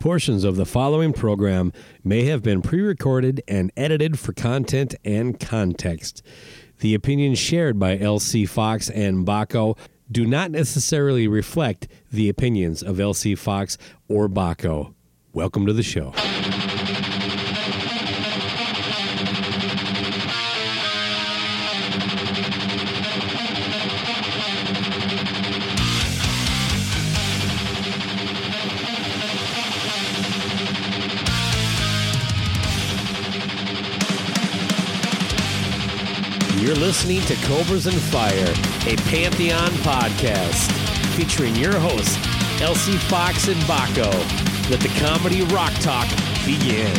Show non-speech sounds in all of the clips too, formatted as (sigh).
Portions of the following program may have been pre recorded and edited for content and context. The opinions shared by LC Fox and Baco do not necessarily reflect the opinions of LC Fox or Baco. Welcome to the show. Listening to Cobras and Fire, a Pantheon podcast featuring your hosts, Elsie Fox and Baco. Let the comedy rock talk begin.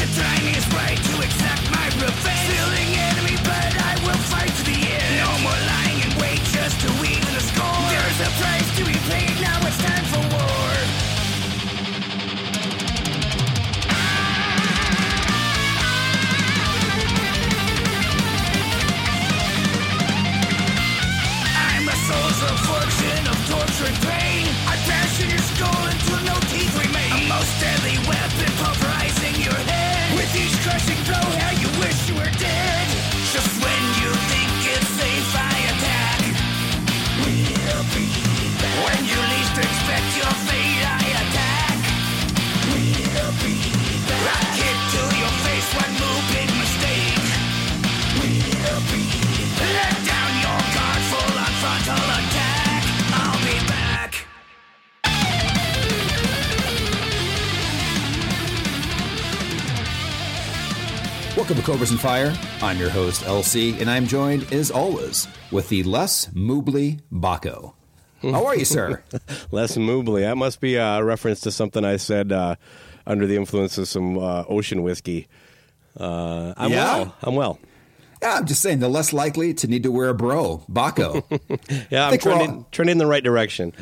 The time is right to my revenge. Feeling enemy, of Welcome to Cobras and Fire. I'm your host, LC, and I'm joined, as always, with the Les Moobly Baco. How are you, sir? (laughs) Les Moobly. That must be a reference to something I said uh, under the influence of some uh, ocean whiskey. Uh, I'm Yeah? well. I'm well. yeah, I'm just saying, the less likely to need to wear a bro, Baco. (laughs) Yeah, I'm trending, all- trending in the right direction.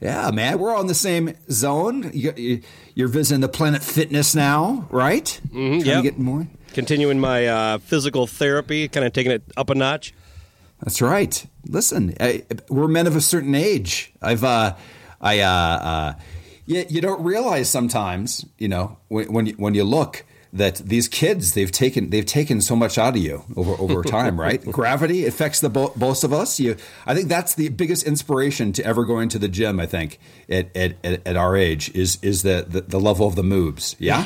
yeah, man, we're all in the same zone. You, you, you're visiting the Planet Fitness now, right? Mm-hmm, Trying to get more. Continuing my uh, physical therapy, kind of taking it up a notch. That's right. Listen, I, we're men of a certain age. I've, uh, I, uh, uh, you, you don't realize sometimes, you know, when when you, when you look that these kids they've taken they've taken so much out of you over over (laughs) time, right? Gravity affects the bo- both of us. You, I think that's the biggest inspiration to ever going to the gym. I think at at, at, our age is is the, the the level of the moves. (laughs) Yeah.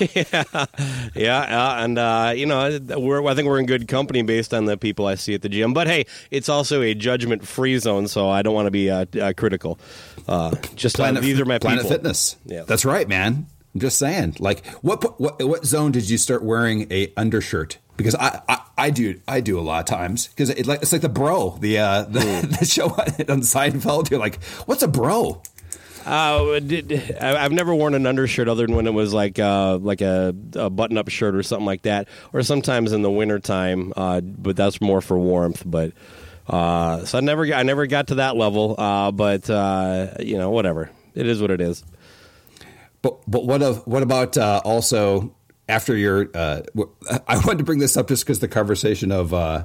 Yeah, uh, and uh, you know, we're, I think we're in good company based on the people I see at the gym. But hey, it's also a judgment-free zone, so I don't want to be uh, uh, critical. Uh, just uh, these are my Planet people. Fitness. Yeah. that's right, man. I'm just saying. Like, what what what zone did you start wearing a undershirt? Because I, I, I do I do a lot of times because it like it's like the bro the uh, (laughs) the, Hmm. the show on Seinfeld. You're like, what's a bro? Uh, did, I've never worn an undershirt other than when it was like uh, like a, a button-up shirt or something like that, or sometimes in the wintertime, uh, but that's more for warmth. But uh, so I never got, I never got to that level. Uh, but uh, you know, whatever. It is what it is. But but what of what about uh, also after your? Uh, (laughs) I wanted to bring this up just because the conversation of uh,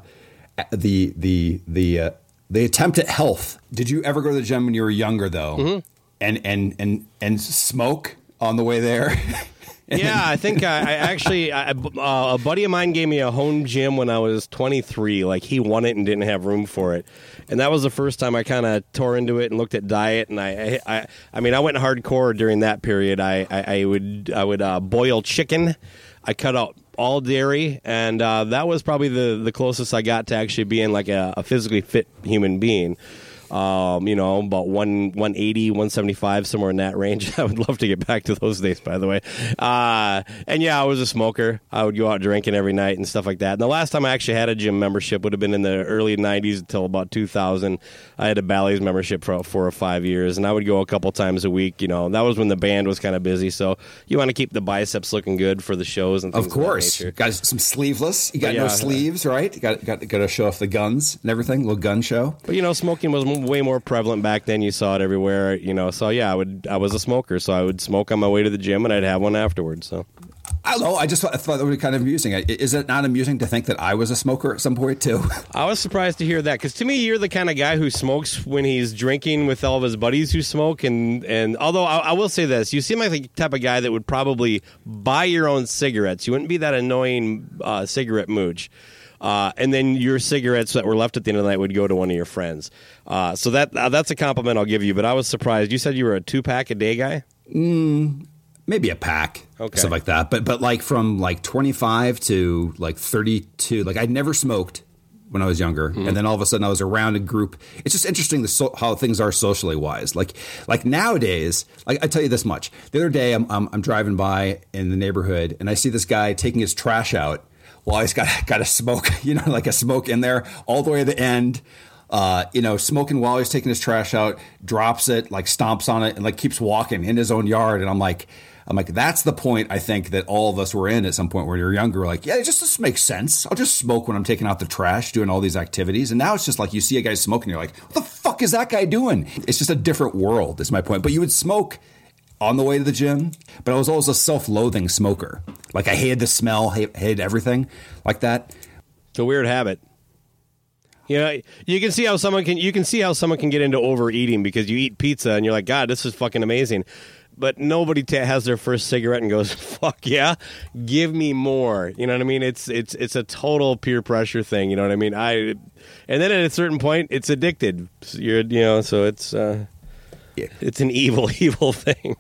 the the the uh, the attempt at health. Did you ever go to the gym when you were younger though? Mm-hmm. And and and and smoke on the way there. (laughs) (laughs) yeah, I think I, I actually I, uh, a buddy of mine gave me a home gym when I was 23. Like he won it and didn't have room for it, and that was the first time I kind of tore into it and looked at diet. And I, I, I mean, I went hardcore during that period. I, I, I would I would uh, boil chicken. I cut out all dairy, and uh, that was probably the the closest I got to actually being like a, a physically fit human being. Um, you know, about one 180, 175, somewhere in that range. (laughs) I would love to get back to those days, by the way. Uh, and yeah, I was a smoker. I would go out drinking every night and stuff like that. And the last time I actually had a gym membership would have been in the early 90s until about 2000. I had a Bally's membership for four or five years, and I would go a couple times a week. You know, that was when the band was kind of busy. So you want to keep the biceps looking good for the shows and things Of course, Of got some sleeveless. You got Yeah. no sleeves, right? You got got got to show off the guns and everything. Little gun show. But you know, smoking was m- way more prevalent back then. You saw it everywhere. You know, so yeah, I would. I was a smoker, so I would smoke on my way to the gym, and I'd have one afterwards. So I don't know. I just thought, I thought that would be kind of amusing. Is it not amusing to think that I was a smoker at some point too? (laughs) I was surprised to hear that because to me, you're the kind of guy who smokes when he's drinking with all of his buddies who smoke. And and although I, I will say this, you seem like the type of guy that would probably buy your own cigarettes. You wouldn't be that annoying uh, cigarette mooch. Uh, and then your cigarettes that were left at the end of the night would go to one of your friends. Uh, so that uh, that's a compliment I'll give you. But I was surprised. You said you were a two pack a day guy. Maybe a pack, Okay. stuff like that. But but like from like 25 to like 32, like I'd never smoked when I was younger, Mm-hmm. and then all of a sudden I was around a group. It's just interesting the so, how things are socially wise. Like like nowadays, like I tell you this much. The other day I'm, I'm I'm driving by in the neighborhood and I see this guy taking his trash out while he's got got a smoke, (laughs) you know, like a smoke in there all the way to the end. Uh, you know, smoking while he's taking his trash out, drops it, like stomps on it, and like keeps walking in his own yard. And I'm like, I'm like, that's the point I think that all of us were in at some point where you're younger. Like, yeah, it just, just makes sense. I'll just smoke when I'm taking out the trash, doing all these activities. And now it's just like you see a guy smoking, you're like, what the fuck is that guy doing? It's just a different world, is my point. But you would smoke on the way to the gym, but I was always a self loathing smoker. Like I hated the smell, hate- hated everything like that. It's a weird habit. You know, you can see how someone can you can see how someone can get into overeating because you eat pizza and you're like, God, this is fucking amazing. But nobody ta has their first cigarette and goes, (laughs) "Fuck yeah, give me more." You know what I mean? It's it's it's a total peer pressure thing. You know what I mean? I, and then at a certain point, it's addicted. You're you know, so it's uh, Yeah. it's an evil (laughs) evil thing.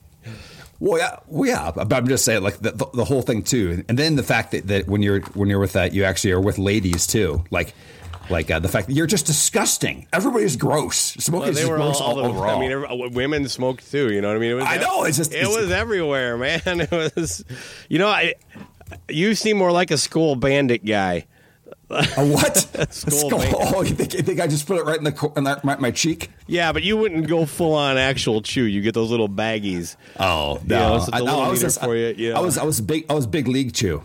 Well, yeah, well, yeah, but I'm just saying, like the, the, the whole thing too, and then the fact that, that when you're when you're with that, you actually are with ladies too, like like uh, the fact that you're just disgusting. Everybody's gross. Smoking Well, is they just were all, gross all the, overall. I mean, every, women smoked too. You know what I mean? It was I know, it's just- it it's- was everywhere, (laughs) man. It was, you know, I you seem more like a Skoal Bandit guy. A what? (laughs) Skoal Skoal- Oh, you think, you think I just put it right in the in that, my, my cheek? Yeah, but you wouldn't go full on actual chew. You get those little baggies. Oh know, so I, little I was just, for you, you know. I was I was big I was big league chew.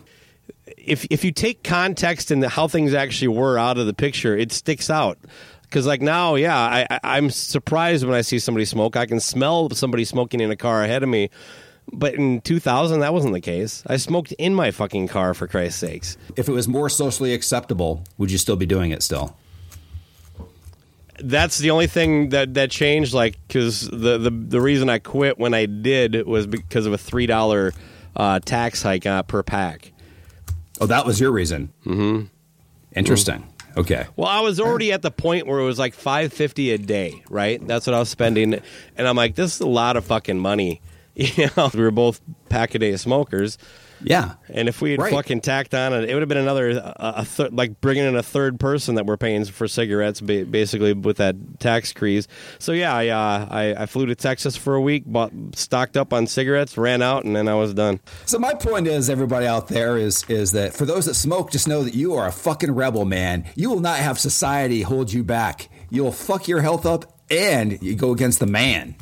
if if you take context and how things actually were out of the picture, it sticks out. Because like now, yeah, I, I, I'm surprised when I see somebody smoke. I can smell somebody smoking in a car ahead of me. But in 2000, that wasn't the case. I smoked in my fucking car, for Christ's sakes. If it was more socially acceptable, would you still be doing it still? That's the only thing that, that changed. Like, because the, the the reason I quit when I did was because of a three dollar uh, tax hike uh, per pack. Oh, that was your reason. Mm-hmm. Interesting. Okay. Well, I was already at the point where it was like five fifty a day, right? That's what I was spending, and I'm like, this is a lot of fucking money. (laughs) You know, we were both pack a day smokers, Yeah. and if we had Right. fucking tacked on it, it would have been another a, a thir- like bringing in a third person that we're paying for cigarettes, ba- basically with that tax crease. So yeah, I, uh, I I flew to Texas for a week, bought stocked up on cigarettes, ran out, and then I was done. So my point is, everybody out there is is that for those that smoke, just know that you are a fucking rebel, man. You will not have society hold you back. You'll fuck your health up, and you go against the man.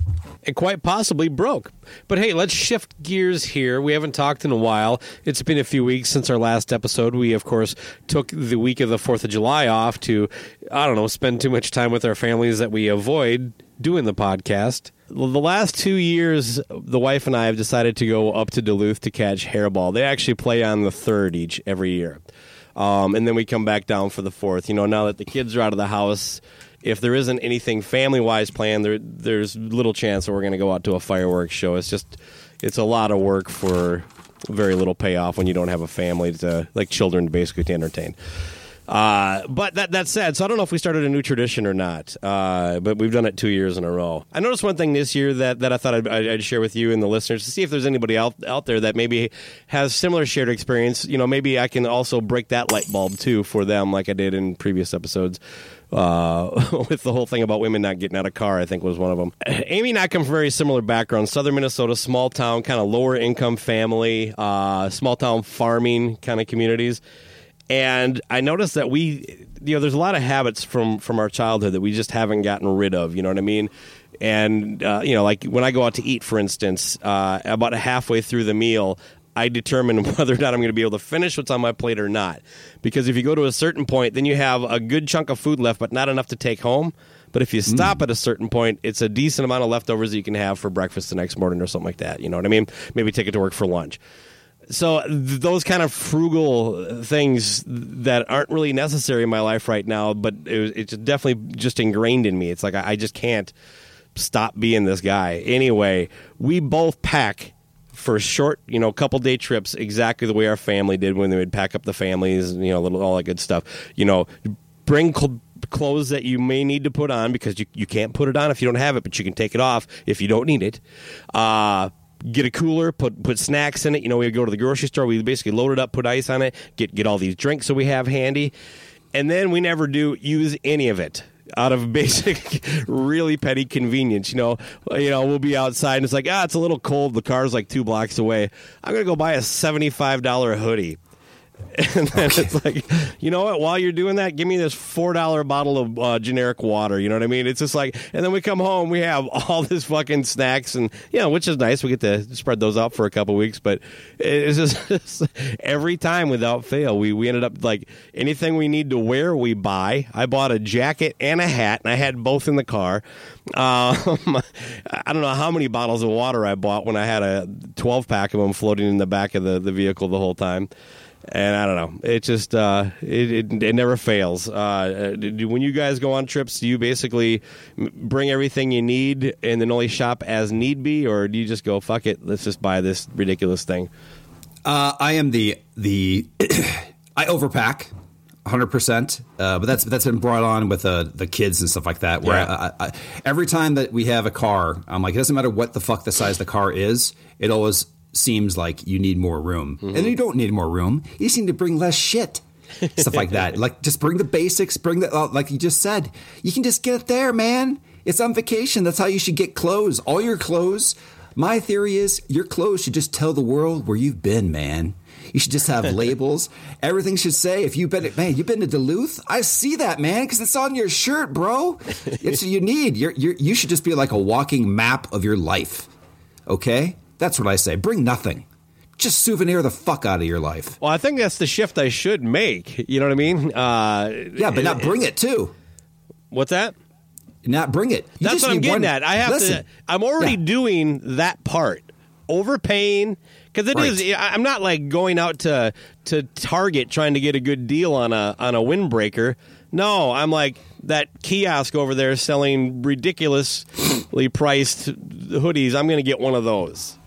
And quite possibly broke. But hey, let's shift gears here. We haven't talked in a while. It's been a few weeks since our last episode. We, of course, took the week of the 4th of July off to, I don't know, spend too much time with our families that we avoid doing the podcast. The last two years, the wife and I have decided to go up to Duluth to catch hairball. They actually play on the third each every year. Um, and then we come back down for the fourth. You know, now that the kids are out of the house, if there isn't anything family wise planned, there there's little chance that we're going to go out to a fireworks show. It's just it's a lot of work for very little payoff when you don't have a family to like children basically to entertain. Uh, but that that said, so I don't know if we started a new tradition or not. Uh, but we've done it two years in a row. I noticed one thing this year that, that I thought I'd, I'd share with you and the listeners to see if there's anybody out out there that maybe has similar shared experience. You know, maybe I can also break that light bulb too for them, like I did in previous episodes. Uh, (laughs) with the whole thing about women not getting out of car. I think was one of them. (clears throat) Amy and I come from very similar backgrounds: Southern Minnesota, small town, kind of lower income family, uh, small town farming kind of communities. And I noticed that we, you know, there's a lot of habits from from our childhood that we just haven't gotten rid of. You know what I mean? And uh, you know, like when I go out to eat, for instance, uh, about halfway through the meal, I determine (laughs) whether or not I'm going to be able to finish what's on my plate or not. Because if you go to a certain point, then you have a good chunk of food left, but not enough to take home. But if you hmm. stop at a certain point, it's a decent amount of leftovers that you can have for breakfast the next morning or something like that. You know what I mean? Maybe take it to work for lunch. So th- those kind of frugal things that aren't really necessary in my life right now, but it it's definitely just ingrained in me. It's like I, I just can't stop being this guy. Anyway, we both pack for short, you know, couple day trips exactly the way our family did when they would pack up the families, you know, little all that good stuff. You know, bring cl- clothes that you may need to put on because you, you can't put it on if you don't have it, but you can take it off if you don't need it. Uh, get a cooler, put put snacks in it. You know, we go to the grocery store, we basically load it up, put ice on it, get get all these drinks that we have handy, and then we never do use any of it out of basic, (laughs) really petty convenience. You know, you know, we'll be outside and it's like, ah, it's a little cold. The car's like two blocks away. I'm gonna go buy a seventy five dollar hoodie. (laughs) And then it's like, you know what? While you're doing that, give me this four dollar bottle of uh, generic water. You know what I mean? It's just like, and then we come home, we have (laughs) all this fucking snacks, and you know, which is nice. We get to spread those out for a couple weeks, but it's just (laughs) every time without fail, we we ended up like anything we need to wear, we buy. I bought a jacket and a hat, and I had both in the car. Um, I don't know how many bottles of water I bought when I had a 12 pack of them floating in the back of the, the vehicle the whole time and I don't know. It just uh, it, it, it never fails. Uh, do, when you guys go on trips, do you basically bring everything you need and then only shop as need be, or do you just go fuck it? Let's just buy this ridiculous thing. Uh, I am the the (clears throat) I overpack. 100%. Uh, but that's that's been brought on with uh, the kids and stuff like that. Where Yeah. I, I, every time that we have a car, I'm like, it doesn't matter what the fuck the size the car is, it always seems like you need more room. And you don't need more room. You just need to bring less shit. stuff like that. (laughs) Like just bring the basics, bring the uh, like you just said. You can just get it there, man. It's on vacation. That's how you should get clothes. All your clothes. My theory is your clothes should just tell the world where you've been, man. You should just have (laughs) labels. Everything should say if you've been, man, you've been to Duluth. I see that, man, because it's on your shirt, bro. It's (laughs) what you need. You're, you're, you should just be like a walking map of your life. Okay, that's what I say. Bring nothing. Just souvenir the fuck out of your life. Well, I think that's the shift I should make. You know what I mean? Uh, Yeah, but not bring it too. What's that? Not bring it. You That's what I'm getting one- at. I have Listen, to. I'm already Yeah. doing that part. Overpaying because it is. Right. I- I'm not like going out to to Target trying to get a good deal on a on a windbreaker. No, I'm like that kiosk over there selling ridiculously priced hoodies. I'm going to get one of those.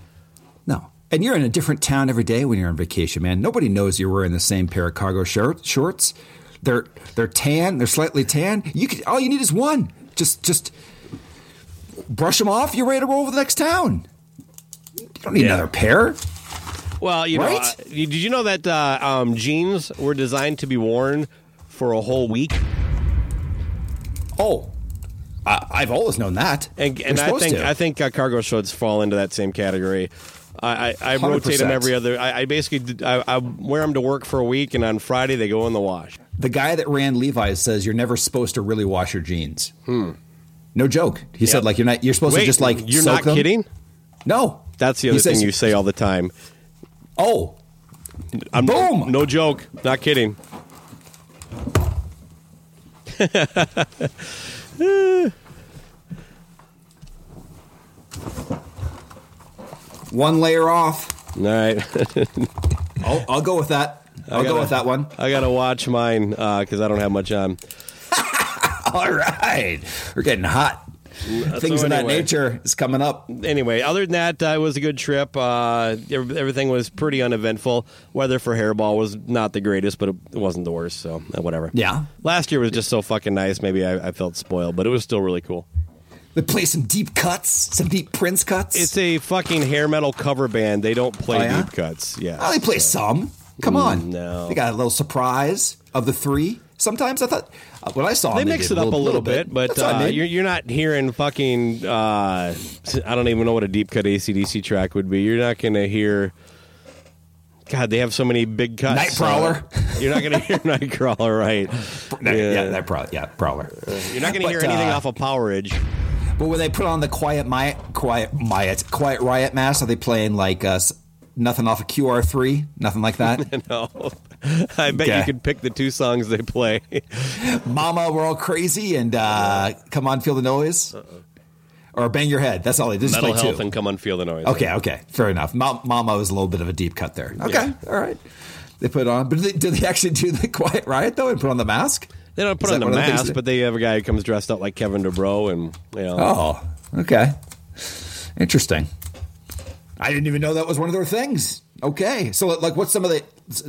And you're in a different town every day when you're on vacation, man. Nobody knows you're wearing the same pair of cargo shirt, shorts. They're they're tan. They're slightly tan. You could all you need is one. Just just brush them off. You're ready to roll over the next town. You don't need Yeah. another pair. Well, you know, Right? uh, did you know that uh, um, jeans were designed to be worn for a whole week? Oh, I, I've always known that. And, and I think to. I think uh, cargo shorts fall into that same category. I, I, I rotate them every other. I, I basically I, I wear them to work for a week, and on Friday they go in the wash. the guy that ran Levi's says you're never supposed to really wash your jeans. Hmm. No joke. He said like you're not. You're supposed Wait, to just like you're not them. kidding? No, That's the He other says- thing you say all the time. Oh, I'm, Boom! No joke. Not kidding. (laughs) (laughs) one layer off. All right. (laughs) I'll, I'll go with that. I'll go gotta- with that one. I gotta watch mine because I don't have much on. (laughs) All right, we're getting hot. Things so of that nature is coming up. Anyway, other than that, uh, it was a good trip. Uh, everything was pretty uneventful. Weather for hairball was not the greatest, but it it wasn't the worst. So uh, whatever. Yeah. Last year was just so fucking nice. Maybe I, I felt spoiled, but it was still really cool. They play some deep cuts, some deep Prince cuts. It's a fucking hair metal cover band. They don't play Oh, yeah? deep cuts. Yeah. oh, they play some. Come on, no. They got a little surprise of the three. Sometimes I thought uh, when I saw They them, mix it up a little, bit, but That's what I uh, you're, you're not hearing fucking. Uh, I don't even know what a deep cut ACDC track would be. You're not going to hear. God, they have so many big cuts. Nightcrawler. Uh, you're not going to hear (laughs) Nightcrawler, right? (laughs) yeah, yeah, that pro- yeah, prowler. You're not going to hear anything uh, off of Powerage. But when they put on the quiet my quiet Riot quiet riot mask, are they playing like uh, nothing off of QR three? Nothing like that. (laughs) No, I bet you Okay. could pick the two songs they play. (laughs) Mama, we're all crazy, and uh, come on, feel the noise, or bang your head. That's all they Metal play Health two. and Come on, Feel the Noise. Okay, okay, fair enough. Ma- Mama was a little bit of a deep cut there. Okay, Yeah. all right. They put it on, but did they, did they actually do the quiet riot though and put on the mask? They don't put Is on the mask, that- but they have a guy who comes dressed up like Kevin DuBrow, and you know, Oh, okay, interesting. I didn't even know that was one of their things. Okay, so like, what's some of the?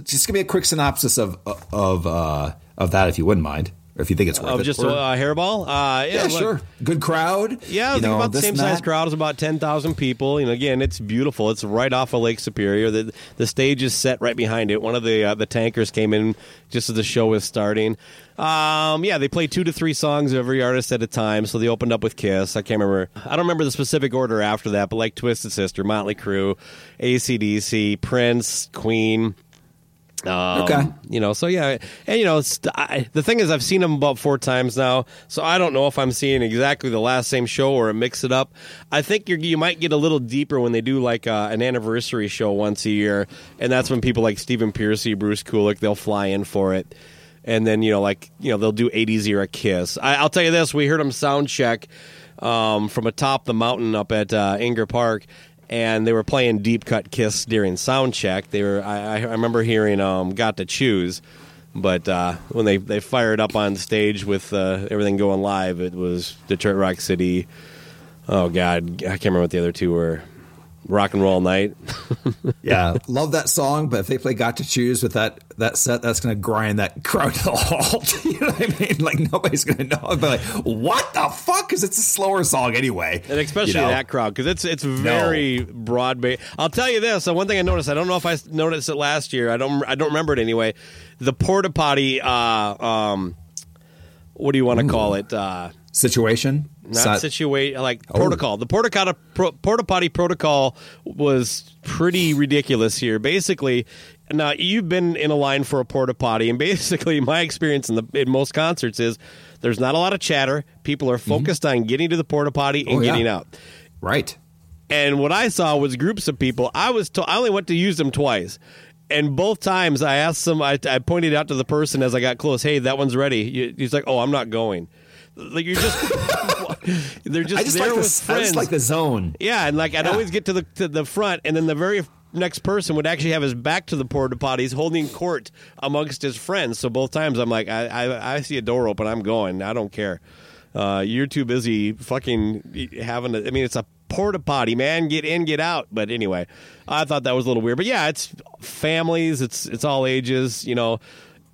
Just give me a quick synopsis of of uh, of that, if you wouldn't mind, if you think it's worth of it. just Or- a uh, hairball. Uh, yeah, yeah, look, sure. Good crowd. Yeah, you think know, about the same size that. crowd. It's about ten thousand people. You know, again, it's beautiful. It's right off of Lake Superior. The the stage is set right behind it. One of the uh, the tankers came in just as the show was starting. Um, yeah, they play two to three songs of every artist at a time. So they opened up with Kiss. I can't remember. I don't remember the specific order after that, but like Twisted Sister, Motley Crue, ACDC, Prince, Queen. Um, Okay. You know, so yeah, and you know, I, the thing is, I've seen them about four times now, so I don't know if I'm seeing exactly the last same show or a mix it up. I think you might get a little deeper when they do like uh, an anniversary show once a year, and that's when people like Stephen Pearcy, Bruce Kulick, they'll fly in for it. And then you know, like you know, they'll do '80s era Kiss. I, I'll tell you this: we heard them sound check um, from atop the mountain up at uh, Enger Park, and they were playing deep cut Kiss during sound check. They were I, I remember hearing um, "Got to Choose," but uh, when they they fired up on stage with uh, everything going live, it was Detroit Rock City. Oh God, I can't remember what the other two were. Rock and Roll Night. (laughs) Yeah, love that song, but if they play "Got to Choose" with that that set, that's going to grind that crowd (laughs) to a halt. (laughs) you know what I mean? Like nobody's going to know. But like, what the fuck? Because it's a slower song anyway. And especially you know? that crowd because it's it's very broad based. I'll tell you this: one thing I noticed. I don't know if I noticed it last year. I don't. I don't remember it anyway. The porta potty. Uh, um, what do you want to call it? Uh, situation. not situate like Oh. protocol. The porta potty pro, porta potty protocol was pretty ridiculous here. Basically, now you've been in a line for a porta potty, and basically my experience in the in most concerts is there's not a lot of chatter. People are focused on getting to the porta potty and Mm-hmm. Oh, yeah. getting out. right. And what I saw was groups of people. I was to, I only went to use them twice. And both times I asked them, I, I pointed out to the person as I got close, hey, that one's ready. He's like, oh, I'm not going. Like you're just, (laughs) they're just I just there like with the I just like the zone. yeah, and like I'd Yeah. always get to the to the front, and then the very next person would actually have his back to the porta potties, holding court amongst his friends. So both times I'm like, I I, I see a door open, I'm going. I don't care. Uh, you're too busy fucking having. A, I mean, it's a porta potty, man. Get in, get out. But anyway, I thought that was a little weird. But yeah, it's families. It's it's all ages. You know.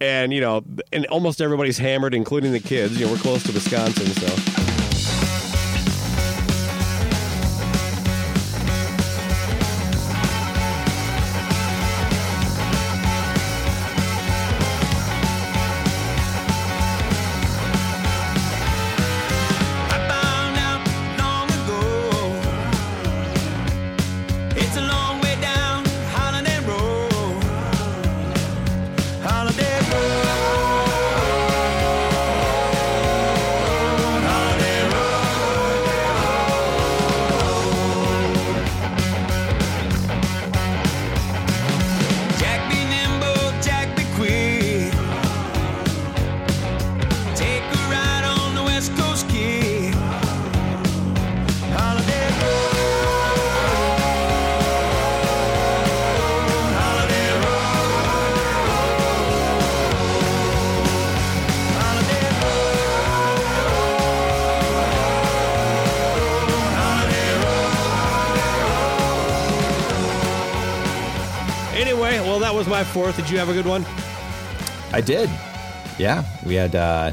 And you know, and almost everybody's hammered, including the kids. You know, we're close to Wisconsin, so Did you have a good one? I did. Yeah, we had. Uh,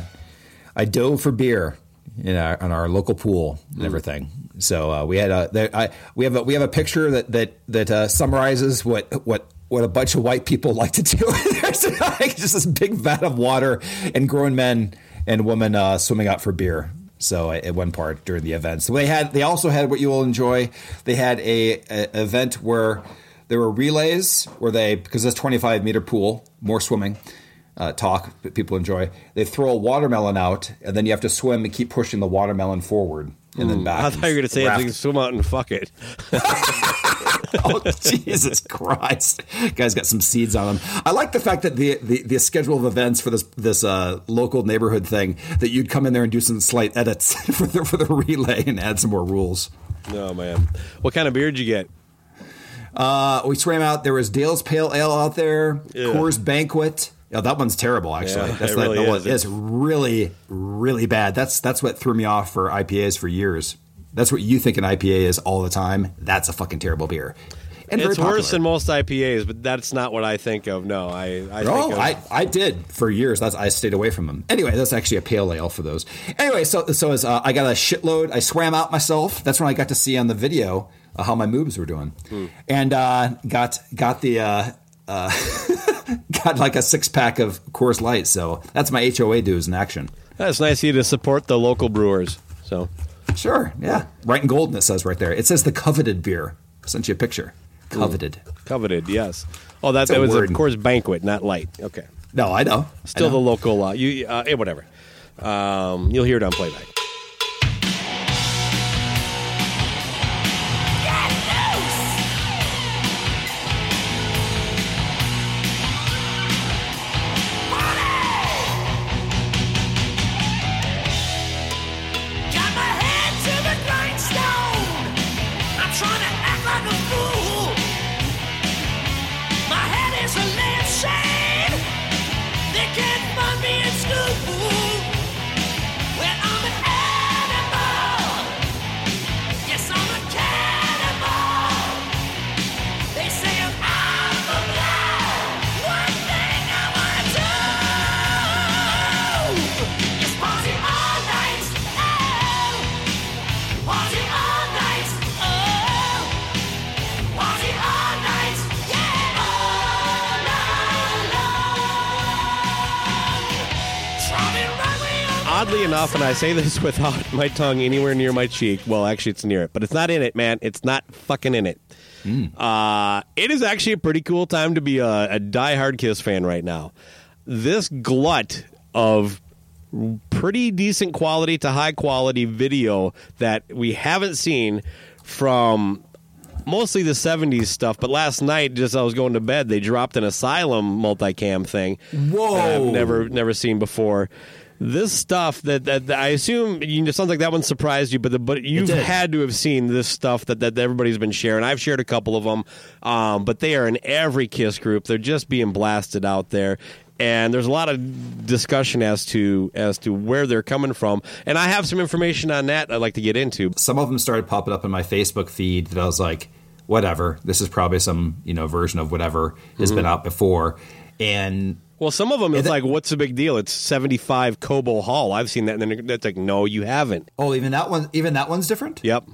I dove for beer in our, on our local pool and everything. So uh, we had a there, I, we have a we have a picture that that that uh, summarizes what what what a bunch of white people (laughs) like to do. There's like just this big vat of water and grown men and women uh, swimming out for beer. So uh, at one part during the event, so they had they also had what you will enjoy. They had a, a event where there were relays where they because it's 25 meter pool, more swimming. Uh, talk that people enjoy. They throw a watermelon out, and then you have to swim and keep pushing the watermelon forward and then back. I thought you were going to say Raft- I think swim out and fuck it. (laughs) oh Jesus Christ! Guys got some seeds on them. I like the fact that the, the, the schedule of events for this this uh, local neighborhood thing that you'd come in there and do some slight edits (laughs) for the for the relay and add some more rules. No man, what kind of beer did you get? Uh, we swam out. There was Dale's Pale Ale out there. Yeah. Coors Banquet. Oh, that one's terrible. Actually, Yeah, that's it that, really that one is really really bad. That's that's what threw me off for IPAs for years. That's what you think an IPA is all the time. That's a fucking terrible beer. And It's worse than most IPAs, but that's not what I think of. No, I, I Oh, think of, I, I did for years. That's I stayed away from them. Anyway, that's actually a pale ale for those. Anyway, so so as uh, I got a shitload. I swam out myself. That's when I got to see on the video uh, how my moves were doing, and uh, got got the uh, uh, (laughs) got like a six pack of Coors Light. So that's my HOA dues in action. that's nice of you to support the local brewers. So Sure, yeah, right in golden it says right there. It says the coveted beer. I sent you a picture. Coveted. coveted, yes. Oh, that, that was word. of course banquet, not light. Okay, No, I know. I still the local. Uh, you, uh, whatever. Um, you'll hear it on playback. And I say this (laughs) without my tongue anywhere near my cheek. Well, actually, it's near it, but it's not in it, man. It's not fucking in it. Uh, it is actually a pretty cool time to be a, a diehard Kiss fan right now. This glut of pretty decent quality to high quality video that we haven't seen from mostly the 70s stuff but last night just i was going to bed they dropped an asylum multicam thing Whoa. that i've never never seen before this stuff that, that, that I assume you know, it sounds like that one surprised you, but the, but you've had to have seen this stuff that, that everybody's been sharing. I've shared a couple of them, um, but they are in every Kiss group. They're just being blasted out there, and there's a lot of discussion as to as to where they're coming from. And I have some information on that I'd like to get into. some of them started popping up in my Facebook feed that I was like, whatever. This is probably some you know version of whatever has Mm-hmm. been out before, and Well, some of them it's like, what's the big deal? It's 75 Cobo Hall. I've seen that, and then that's like, no, you haven't. oh, even that one, even that one's different. Yep.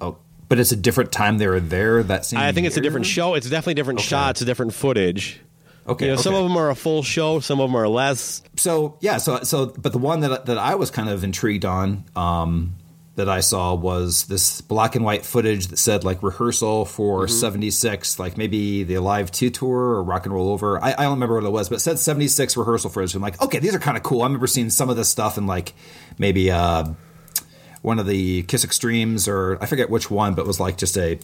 Oh, but it's a different time they were there. That same. I think it's a different show. It's definitely different shots, different footage. Okay, You know, some of them are a full show, some of them are less. So yeah, so so but the one that that I was kind of intrigued on um, that I saw was this black and white footage that said like rehearsal for '76, like maybe the Alive Two tour or Rock and Roll Over. I, I don't remember what it was, but it said '76 rehearsal footage. I'm like, okay, these are kind of cool. I remember seeing some of this stuff in like maybe uh, one of the Kiss Extremes or I forget which one, but it was like just a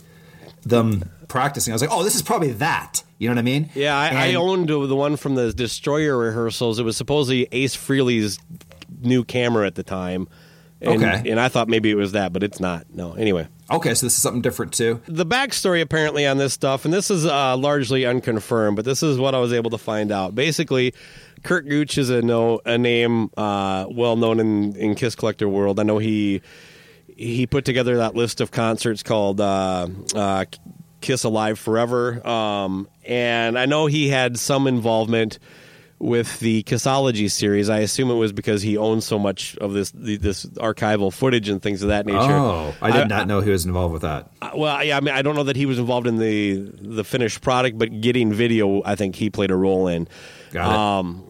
them practicing. I was like, oh, this is probably that. You know what I mean? Yeah, I, I owned the one from the Destroyer rehearsals. It was supposedly Ace Frehley's new camera at the time. And, Okay. And I thought maybe it was that, but it's not. No. Anyway. Okay, so this is something different too. the backstory apparently on this stuff, and this is uh, largely unconfirmed, but this is what I was able to find out. Basically, Curt Gooch is a no a name uh, well known in in Kiss Collector world. I know he he put together that list of concerts called uh, uh, Kiss Alive Forever, um, and I know he had some involvement with the Kissology series. I assume it was because he owns so much of this the, this archival footage and things of that nature. Oh, I did not know he was involved with that. Uh, Well, yeah, I mean, I don't know that he was involved in the the finished product, but getting video, I think he played a role in. Got it. Um,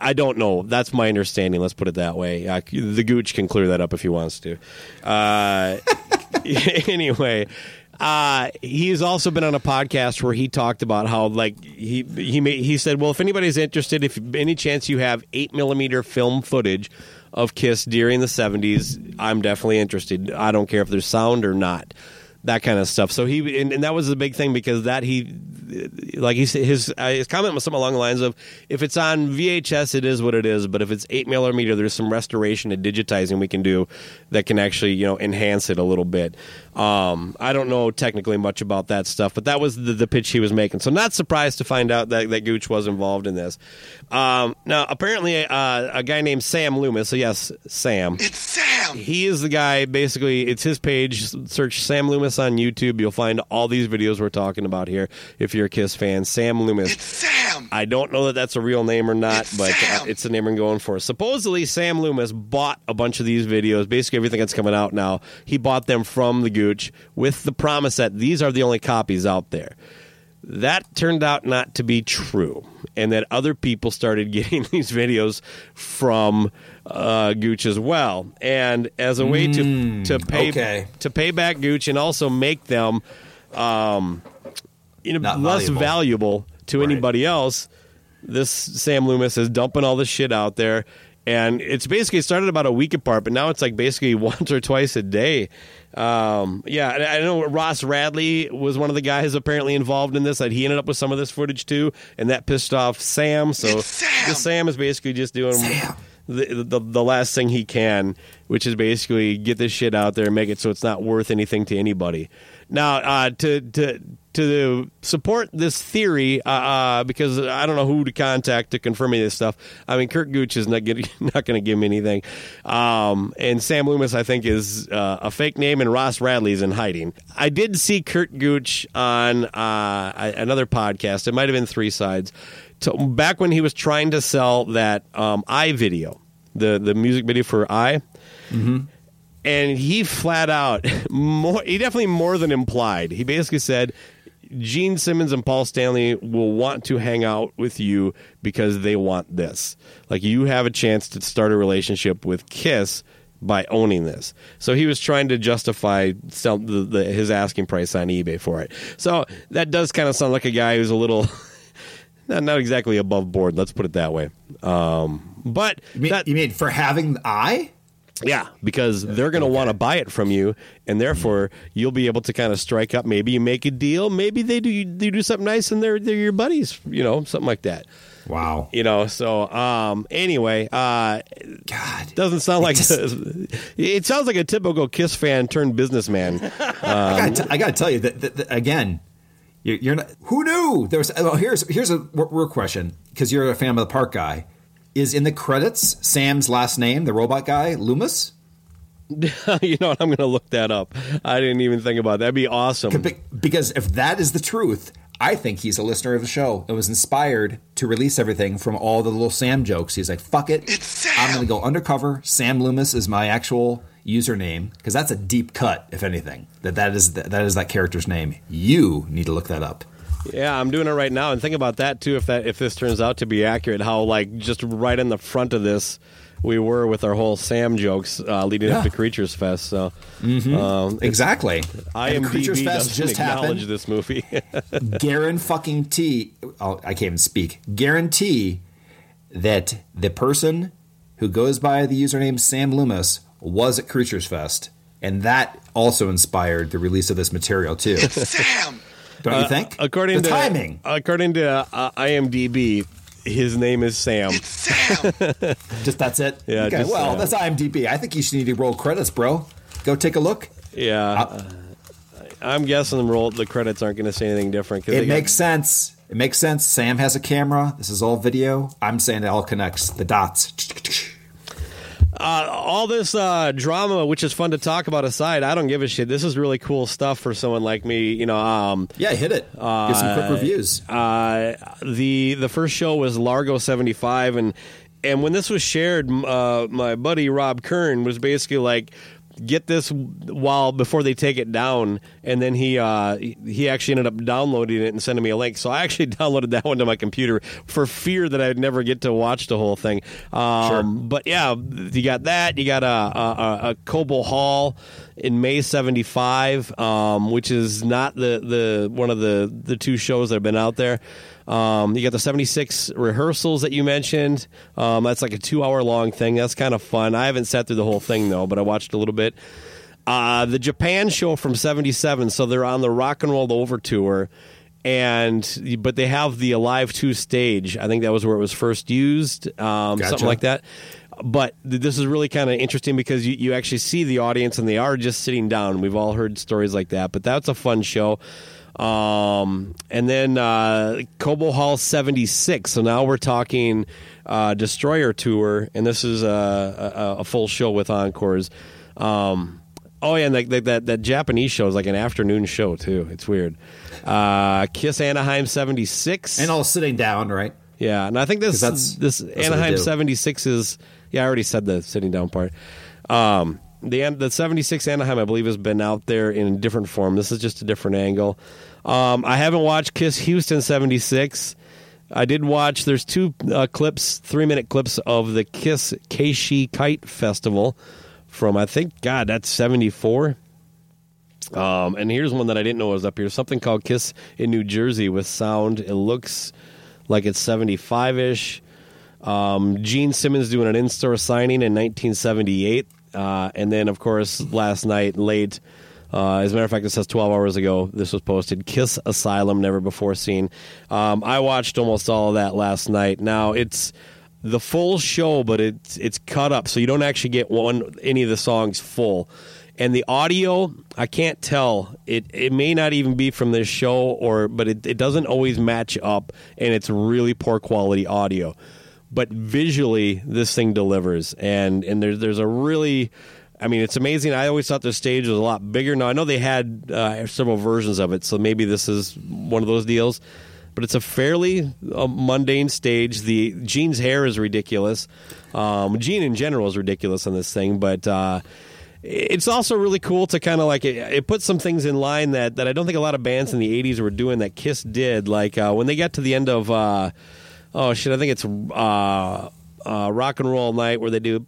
I don't know. That's my understanding. Let's put it that way. Uh, the Gooch can clear that up if he wants to. Uh, (laughs) anyway, uh, he's also been on a podcast where he talked about how, like, he he made, he said, well, if anybody's interested, if any chance you have eight millimeter film footage of Kiss during the '70s, I'm definitely interested. I don't care if there's sound or not that kind of stuff. So he and, and that was the big thing because that he like he his uh, his comment was something along the lines of if it's on VHS it is what it is, but if it's eight millimeter there's some restoration and digitizing we can do that can actually you know enhance it a little bit. Um, I don't know technically much about that stuff, but that was the, the pitch he was making. So not surprised to find out that that Gooch was involved in this. Um, now apparently uh, a guy named Sam Loomis. So yes, Sam. It's Sam! He is the guy. Basically, it's his page. Search Sam Loomis on YouTube. You'll find all these videos we're talking about here. If you're a Kiss fan, Sam Loomis. It's Sam! I don't know that that's a real name or not, It's but uh, it's the name I'm going for. Supposedly, Sam Loomis bought a bunch of these videos, basically everything that's coming out now. He bought them from the Gooch with the promise that these are the only copies out there. That turned out not to be true, and that other people started (laughs) getting these videos from uh, Gooch as well. And as a way to to pay okay. to pay back Gooch and also make them um, you know Not less valuable. valuable to Right. anybody else. This Sam Loomis is dumping all this shit out there, and it's basically it started about a week apart, but now it's like basically (laughs) once or twice a day. Um, yeah, and I know Ross Radley was one of the guys apparently involved in this. That he ended up with some of this footage too, and that pissed off Sam. So Sam! Sam is basically just doing the, the the last thing he can, which is basically get this shit out there and make it so it's not worth anything to anybody. Now, uh, to to to support this theory, uh, uh, because I don't know who to contact to confirm any of this stuff. I mean, Curt Gooch is not getting, (laughs) not going to give me anything, um, and Sam Loomis I think is uh, a fake name, and Ross Radley is in hiding. I did see Curt Gooch on uh, another podcast. It might have been Three Sides. To, back when he was trying to sell that um, i video, the the music video for I, and he flat out (laughs) more. He definitely more than implied. He basically said. Gene Simmons and Paul Stanley will want to hang out with you because they want this. Like you have a chance to start a relationship with Kiss by owning this. So he was trying to justify sell the, the, his asking price on eBay for it. So that does kind of sound like a guy who's a little (laughs) not not exactly above board. Let's put it that way. Um, but You mean, that, you mean for having the eye? Yeah, because they're going to want to buy it from you, and therefore you'll be able to kind of strike up. Maybe you make a deal. Maybe they do they do something nice, and they're they're your buddies. You know, something like that. Wow. You know. So um, anyway, uh, God. doesn't sound like just- (laughs) it sounds like a typical Kiss fan turned businessman. (laughs) I got I got to tell you that, that, that again. You're, you're not. Who knew there was? Well, here's here's a real question because you're a fan of the park guy. Is in the credits Sam's last name, the robot guy, Loomis? (laughs) you know what? I'm going to look that up. I didn't even think about that. That'd be awesome. Because if that is the truth, I think he's a listener of the show and was inspired to release everything from all the little Sam jokes. He's like, "Fuck it, It's Sam. I'm going to go undercover. Sam Loomis is my actual username because that's a deep cut, if anything. That that is that is that character's name. You need to look that up. Yeah, I'm doing it right now, and think about that too. If that if this turns out to be accurate, how like just right in the front of this we were with our whole Sam jokes uh, leading up to Creatures Fest. So um, Exactly. And IMDb Creatures Fest doesn't just acknowledge happened. this movie. (laughs) Guarantee fucking T. Oh, I can't even speak. Guarantee that the person who goes by the username Sam Loomis was at Creatures Fest, and that also inspired the release of this material too. (laughs) Sam! Don't you think? Uh, according the to timing, according to uh, IMDb, his name is Sam. Sam! (laughs) just that's it. Yeah, Okay, just, well, uh, that's IMDb. I think you should need to roll credits, bro. Go take a look. Yeah, uh, I'm guessing the roll the credits aren't going to say anything different. 'cause they It got- makes sense. It makes sense. Sam has a camera. This is all video. I'm saying it all connects. The dots. Uh, all this uh, drama, which is fun to talk about aside, I don't give a shit. This is really cool stuff for someone like me. You know, um, Yeah, hit it. Give some quick reviews. uh, the the first show was Largo seventy five, and and when this was shared, uh, my buddy Rob Kern was basically like. Get this while before they take it down, and then he uh, he actually ended up downloading it and sending me a link. So I actually (laughs) downloaded that one to my computer for fear that I'd never get to watch the whole thing. Um, But yeah, you got that. You got a a, a, a Hall in May '75, um, which is not the, the one of the the two shows that have been out there. Um, you got the 76 rehearsals that you mentioned. Um, that's like a two hour long thing. That's kind of fun. I haven't sat through the whole thing though, but I watched a little bit. Uh, the Japan show from '77, so they're on the Rock and Roll Over tour, and but they have the Alive Two stage. I think that was where it was first used, um, Gotcha. something like that. But th- this is really kind of interesting because you, you actually see the audience and they are just sitting down. We've all heard stories like that, but that's a fun show. Um, and then uh, Cobo Hall 76. So now we're talking uh, Destroyer Tour, and this is a, a, a full show with encores. Um, oh, yeah, and like that, that, that Japanese show is like an afternoon show, too. It's weird. Uh, Kiss Anaheim 76. and all sitting down, right? Yeah, and I think this that's- this that's Anaheim 76 is yeah, I already said the sitting down part. Um, the the 76 Anaheim I believe has been out there in a different form. This is just a different angle. Um, I haven't watched Kiss Houston 76. I did watch. There's two uh, clips, three minute clips of the Kiss Keishi Kite Festival from I think God that's 74. Um, and here's one that I didn't know was up here. Something called Kiss in New Jersey with sound. It looks like it's 75 ish. Um, Gene Simmons doing an in store signing in 1978. Uh, and then, of course, last night, late, uh, as a matter of fact, it says 12 hours ago, this was posted Kiss Asylum, never before seen. Um, I watched almost all of that last night. Now, it's the full show, but it's, it's cut up, so you don't actually get one any of the songs full and the audio i can't tell it it may not even be from this show or but it, it doesn't always match up and it's really poor quality audio but visually this thing delivers and and there's there's a really I mean, it's amazing. I always thought the stage was a lot bigger. Now I know they had uh, several versions of it, so maybe this is one of those deals. But it's a fairly uh, mundane stage. The Gene's hair is ridiculous. Um, Gene in general is ridiculous on this thing, but uh, it's also really cool to kind of like it, it puts some things in line that, that I don't think a lot of bands in the '80s were doing that Kiss did. Like uh, when they got to the end of uh, oh shit, I think it's uh, Rock and Roll Night where they do.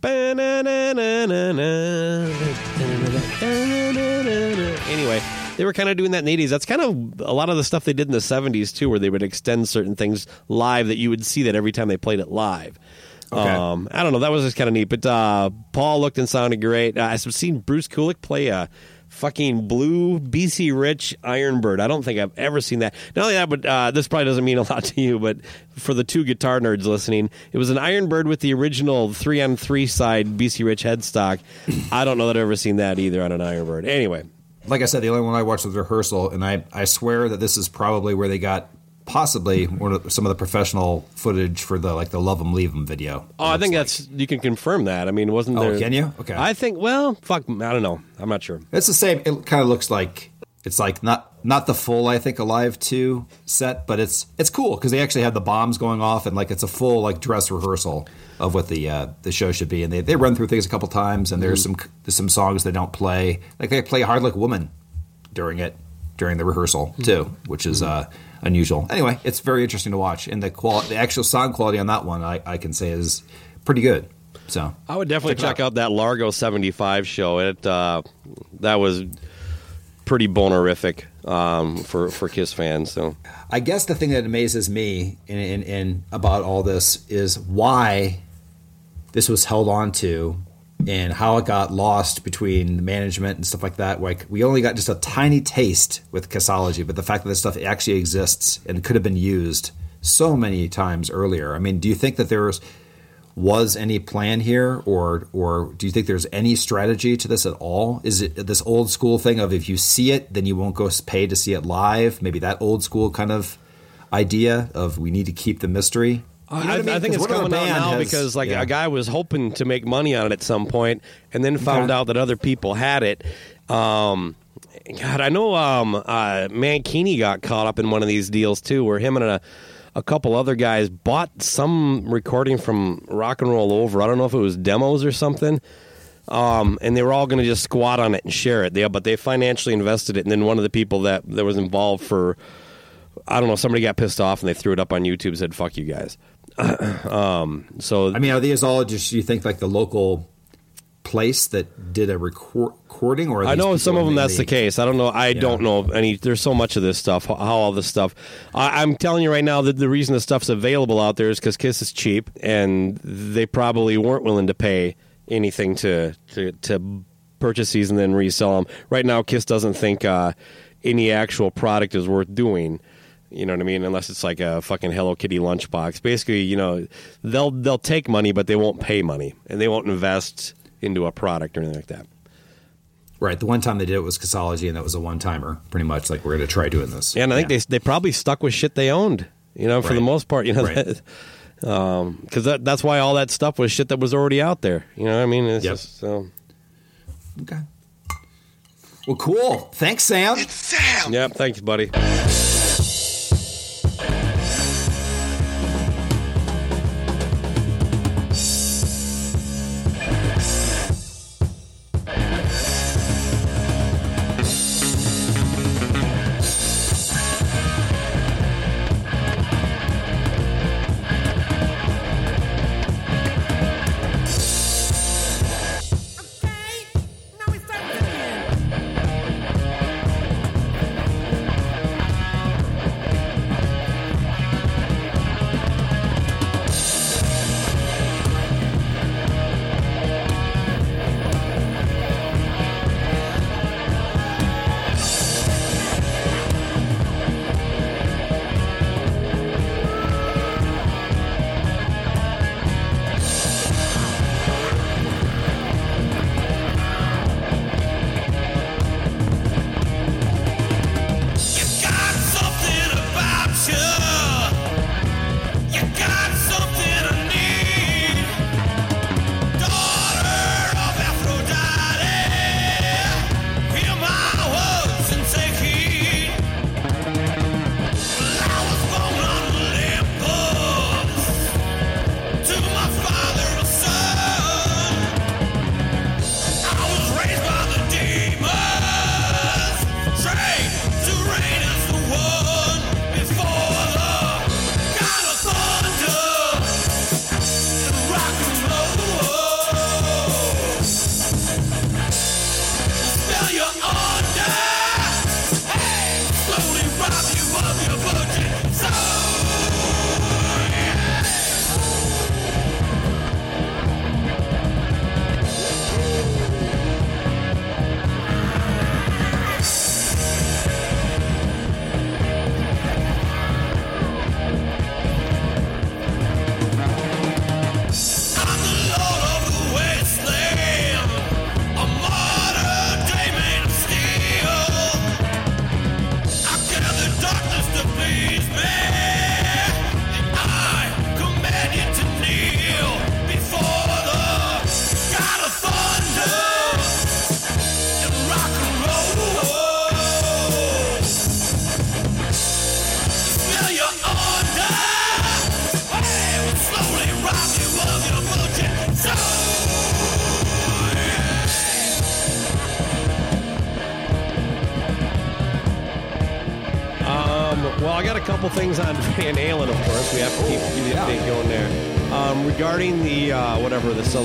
Anyway, they were kind of doing that in the 80s. That's kind of a lot of the stuff they did in the 70s too, where they would extend certain things live that you would see that every time they played it live. Okay. Um, I don't know. That was just kind of neat. But uh, Paul looked and sounded great. Uh, I've seen Bruce Kulick play a fucking blue BC Rich Ironbird. I don't think I've ever seen that. Not only that, but uh, this probably doesn't mean a lot to you, but for the two guitar nerds listening, it was an Ironbird with the original three on three side BC Rich headstock. I don't know that I've ever seen that either on an Ironbird. Anyway, Like I said, the only one I watched was rehearsal, and I, I swear that this is probably where they got possibly one of some of the professional footage for the like the Love 'em Leave 'em video. Oh, I think that's you can confirm that. I mean, wasn't Oh, there? can you? Okay. I think. Well, fuck. I don't know. I'm not sure. It's the same. It kind of looks like it's like not not the full I think Alive two set, but it's it's cool because they actually have the bombs going off and like it's a full like dress rehearsal of what the uh, the show should be, and they, they run through things a couple times, and there's some there's some songs they don't play, like they play Hard Luck Woman during it during the rehearsal too, which is uh, unusual. Anyway, it's very interesting to watch, and the qual the actual sound quality on that one I, I can say is pretty good. So I would definitely Check it check out that Largo 75 show. It uh, that was pretty bonerific um, for for Kiss fans. So I guess the thing that amazes me in, in, in about all this is why this was held on to and how it got lost between management and stuff like that. Like we only got just a tiny taste with Kissology, but the fact that this stuff actually exists and could have been used so many times earlier. I mean, do you think that there was was any plan here or or do you think there's any strategy to this at all is it this old school thing of if you see it then you won't go pay to see it live maybe that old school kind of idea of we need to keep the mystery You know I, I mean? I think it's coming out now has- because like yeah. a guy was hoping to make money on it at some point, and then found Okay. out that other people had it. Um, God, I know um, uh, Mankini got caught up in one of these deals too, where him and a, a couple other guys bought some recording from Rock and Roll Over. I don't know if it was demos or something. Um, and they were all going to just squat on it and share it. They, but they financially invested it, and then one of the people that that was involved for I don't know, somebody got pissed off and they threw it up on YouTube and said, fuck you guys. (clears throat) um, so, I mean, are these all just you think like the local place that did a record- recording, or I know some of them that's the case. I don't know. I don't know any. There's so much of this stuff, how all this stuff. I, I'm telling you right now that the reason the stuff's available out there is because Kiss is cheap and they probably weren't willing to pay anything to, to, to purchase these and then resell them. Right now, Kiss doesn't think uh, any actual product is worth doing. You know what I mean? Unless it's like a fucking Hello Kitty lunchbox. Basically, you know, they'll they'll take money, but they won't pay money, and they won't invest into a product or anything like that. Right. The one time they did it was Kissology, and that was a one timer, pretty much. Like we're going to try doing this. Yeah, and I think they they probably stuck with shit they owned. You know, for the most part, you know, Right. because um, that, that's why all that stuff was shit that was already out there. You know, what I mean, it's Yep. just so. Okay. Well, cool. Thanks, Sam. It's Sam! Yeah, thanks, buddy.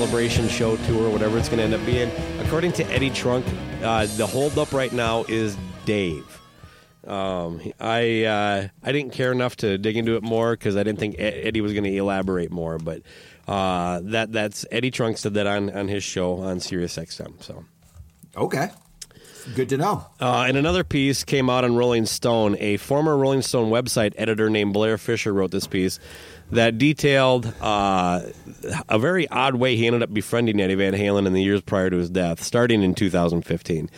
Celebration show tour, whatever it's going to end up being, according to Eddie Trunk, uh, the holdup right now is Dave. Um, I uh, I didn't care enough to dig into it more because I didn't think Eddie was going to elaborate more. But uh, that that's Eddie Trunk said that on, on his show on Sirius XM. So Okay. Good to know. Uh, and another piece came out on Rolling Stone. A former Rolling Stone website editor named Blair Fisher wrote this piece that detailed uh, a very odd way he ended up befriending Eddie Van Halen in the years prior to his death, starting in 2015.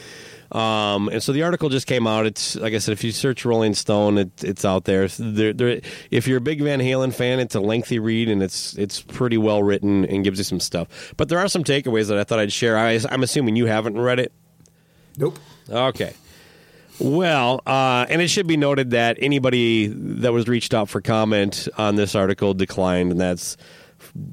Um, and so the article just came out. It's like I said, if you search Rolling Stone, it, it's out there. There, there. If you're a big Van Halen fan, it's a lengthy read and it's it's pretty well written and gives you some stuff. But there are some takeaways that I thought I'd share. I, I'm assuming you haven't read it. Nope. Okay. Well, uh, and it should be noted that anybody that was reached out for comment on this article declined, and that's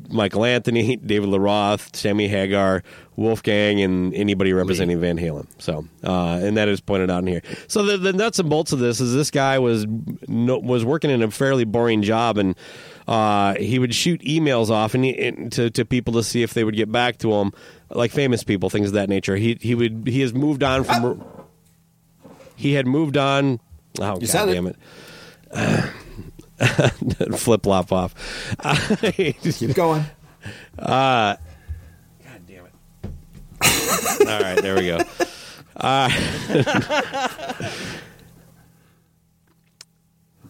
Michael Anthony, (laughs) David LaRoth, Sammy Hagar, Wolfgang, and anybody representing Van Halen. So, uh, and that is pointed out in here. So the, the nuts and bolts of this is this guy was no, was working in a fairly boring job, and uh, he would shoot emails off and, he, and to to people to see if they would get back to him, like famous people, things of that nature. He he would he has moved on from. He had moved on. Oh, You God said it. damn it. (laughs) Flip flop off. Keep going. God damn it. All right, there we go. Uh, (laughs)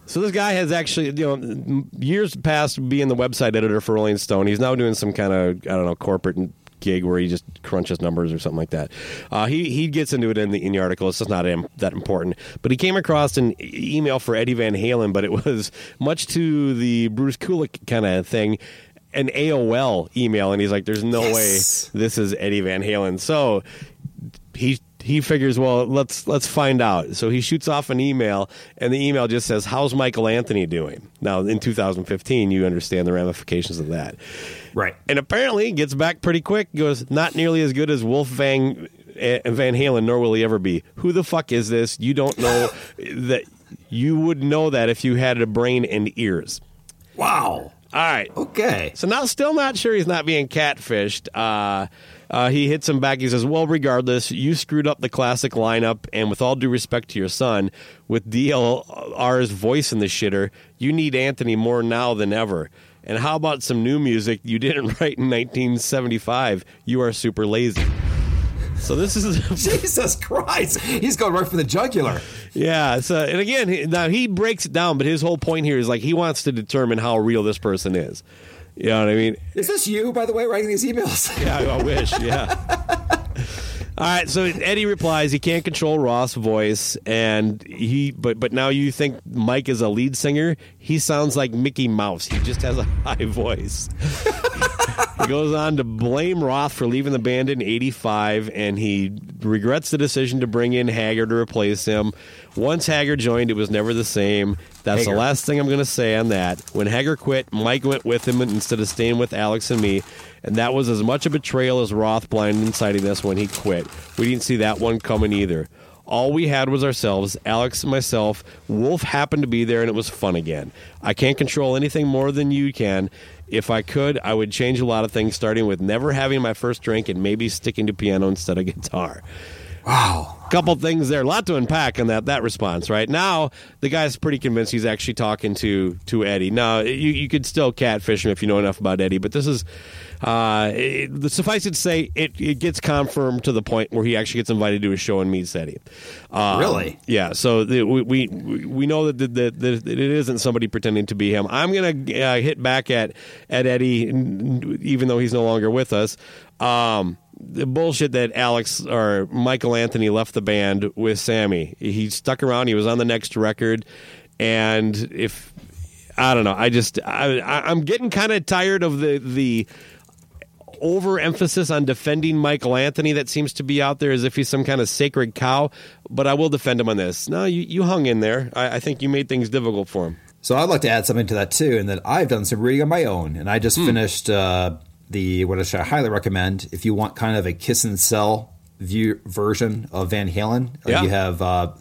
so this guy has actually, you know, years past being the website editor for Rolling Stone. He's now doing some kind of, I don't know, corporate gig where he just crunches numbers or something like that. Uh, he he gets into it in the in the article. It's just not that important. But he came across an email for Eddie Van Halen, but it was much to the Bruce Kulick kind of thing. An AOL email, and he's like, "There's no Yes. way this is Eddie Van Halen." So he he figures, well, let's let's find out. So he shoots off an email, and the email just says, "How's Michael Anthony doing?" Now, in 2015, you understand the ramifications of that. Right. And apparently, gets back pretty quick. Goes not nearly as good as Wolfgang eh, Van Halen, nor will he ever be. Who the fuck is this? You don't know (laughs) that. You would know that if you had a brain and ears. Wow. All right. Okay. So now, still not sure he's not being catfished. Uh, uh, he hits him back. He says, "Well, regardless, you screwed up the classic lineup, and with all due respect to your son, with DLR's voice in the shitter, you need Anthony more now than ever. And how about some new music you didn't (laughs) write in 1975? You are super lazy." So this is (laughs) Jesus Christ. He's going right for the jugular. yeah. So and again, now he breaks it down, but his whole point here is like he wants to determine how real this person is. You know what I mean? Is this you, by the way, writing these emails? Yeah, I wish. Yeah. (laughs) All right. So Eddie replies he can't control Roth's voice, and he but but now you think Mike is a lead singer. He sounds like Mickey Mouse. He just has a (laughs) high voice. (laughs) he goes on to blame Roth for leaving the band in '85, and he regrets the decision to bring in Hagar to replace him. Once Hagar joined, it was never the same. That's the last thing I'm going to say on that. When Hagar quit, Mike went with him instead of staying with Alex and me, and that was as much a betrayal as Roth blindsiding us when he quit. We didn't see that one coming either. All we had was ourselves, Alex and myself. Wolf happened to be there, and it was fun again. I can't control anything more than you can. If I could, I would change a lot of things, starting with never having my first drink and maybe sticking to piano instead of (laughs) guitar Wow. couple things there. A lot to unpack in that that response. Right now, the guy's pretty convinced he's actually talking to to Eddie. Now, you you could still catfish him if you know enough about Eddie, but this is. Uh, it, suffice it to say, it, it gets confirmed to the point where he actually gets invited to a show and meets Eddie. Um, Really? Yeah. So the, we, we we know that, that, that, that it isn't somebody pretending to be him. I'm gonna uh, hit back at at Eddie, even though he's no longer with us. Um, the bullshit that Alex or Michael Anthony left the band with Sammy. He stuck around. He was on the next record, and if I don't know, I just I, I'm getting kind of tired of the the overemphasis on defending Michael Anthony that seems to be out there as if he's some kind of sacred cow. But I will defend him on this. No, you, you hung in there. I, I think you made things difficult for him. So I'd like to add something to that too, and that I've done some reading on my own, and I just finished uh, the what I should highly recommend if you want kind of a kiss and sell view version of Van Halen. Uh, Yeah. you have uh,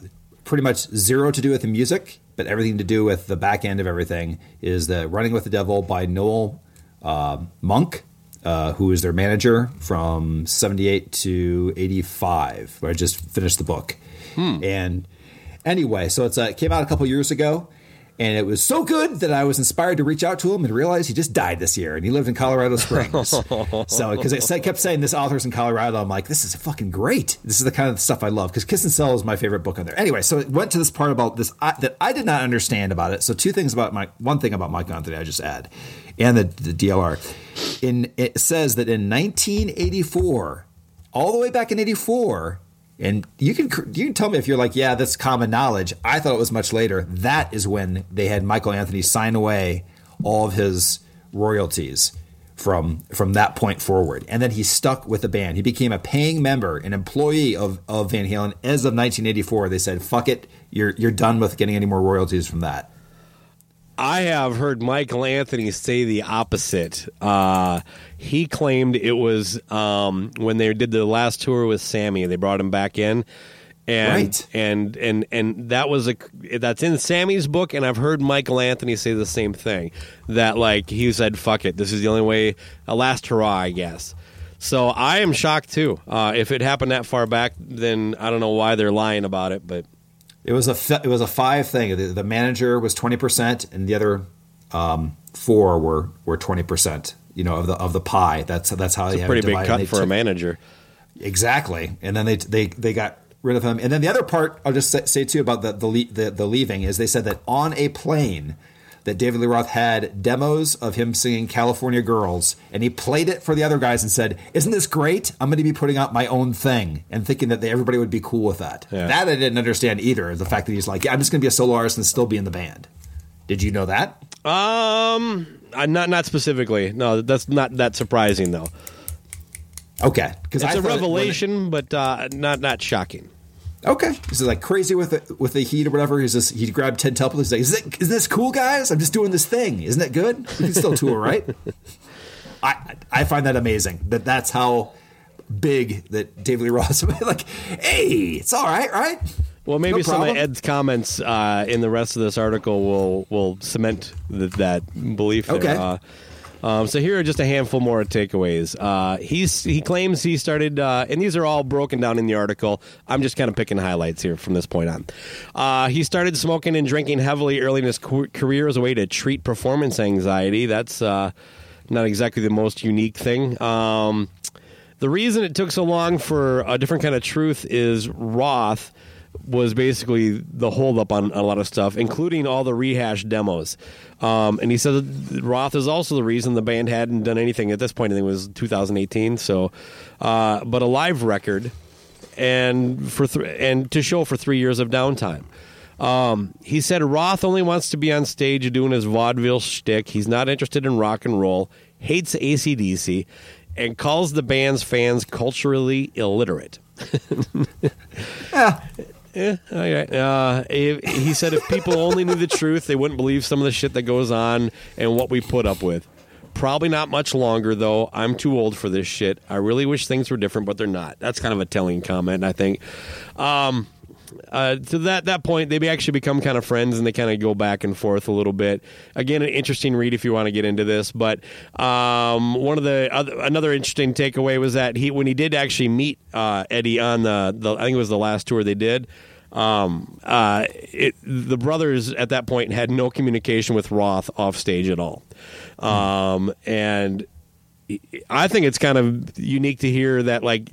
pretty much zero to do with the music, but everything to do with the back end of everything is the Running with the Devil by Noel uh, Monk. Uh, who is their manager from 78 to 85 where i just finished the book and anyway so it's uh, it came out a couple years ago And it was so good that I was inspired to reach out to him and realize he just died this year, and he lived in Colorado Springs. (laughs) so, because I kept saying this author's in Colorado, I'm like, this is fucking great. This is the kind of stuff I love. Because Kiss and Sell is my favorite book on there. Anyway, so it went to this part about this I, that I did not understand about it. So, two things about my one thing about Mike Anthony, I just add, and the, the DLR. In it says that in 1984, all the way back in 84 and you can you can tell me if you're like yeah that's common knowledge. I thought it was much later. That is when they had michael anthony sign away all of his royalties from from that point forward. And then he stuck with the band. He became a paying member an employee of, of van halen. As of 1984 they said fuck it. You're you're done with getting any more royalties from that I have heard Michael Anthony say the opposite. Uh, he claimed it was um, when they did the last tour with Sammy. They brought him back in, and Right. and and and that was a that's in Sammy's book. And I've heard Michael Anthony say the same thing. That like he said, "Fuck it, this is the only way." A last hurrah, I guess. So I am shocked too. Uh, if it happened that far back, then I don't know why they're lying about it, but. It was a it was a five thing. The, the manager was twenty percent, and the other um, four were were twenty percent. You know of the of the pie. That's that's how they had it Pretty big cut They for a manager. Exactly, and then they they they got rid of him. And then the other part I'll just say, say too about the the, the the leaving is they said that on a plane that David Lee Roth had demos of him singing California Girls, and he played it for the other guys and said, "Isn't this great? I'm going to be putting out my own thing," and thinking that they, everybody would be cool with that. Yeah. That I didn't understand either. The fact that he's like, "Yeah, I'm just going to be a solo artist and still be in the band." Did you know that? Um, not not specifically. No, that's not that surprising though. Okay, because It's a revelation, but uh, not not shocking. Okay, he's like crazy with the, with the heat or whatever. He's just he grabbed Ted Temple. He's like, "Is it isn't this cool, guys? I'm just doing this thing. Isn't that good? We can still tour, right?" (laughs) I I find that amazing. That that's how big that David Lee Roth (laughs) like. Hey, it's all right, right? Well, maybe No some of. Ed's comments uh, in the rest of this article will will cement th- that belief. There. Okay. Uh, um, so here are just a handful more takeaways. Uh, he's he claims he started, uh, and these are all broken down in the article. I'm just kind of picking highlights here from this point on. Uh, he started smoking and drinking heavily early in his career as a way to treat performance anxiety. That's uh, not exactly the most unique thing. Um, the reason it took so long for a different kind of truth is Roth was basically the holdup on a lot of stuff, including all the rehash demos. Um, and he said Roth is also the reason the band hadn't done anything at this point. I think it was 2018. So, uh, but a live record, and for th- and to show for three years of downtime. Um, he said Roth only wants to be on stage doing his vaudeville shtick. He's not interested in rock and roll, hates ACDC, and calls the band's fans culturally illiterate. (laughs) Yeah, all right. Uh, he he said if people only knew the truth, they wouldn't believe some of the shit that goes on and what we put up with. Probably not much longer, though. I'm too old for this shit. I really wish things were different, but they're not. That's kind of a telling comment, I think. Um, uh, to that that point, they actually become kind of friends, and they kind of go back and forth a little bit. Again, an interesting read if you want to get into this. But um, one of the other, another interesting takeaway was that he when he did actually meet uh, Eddie on the, the I think it was the last tour they did. Um, uh, it, the brothers at that point had no communication with Roth off stage at all, um, and I think it's kind of unique to hear that like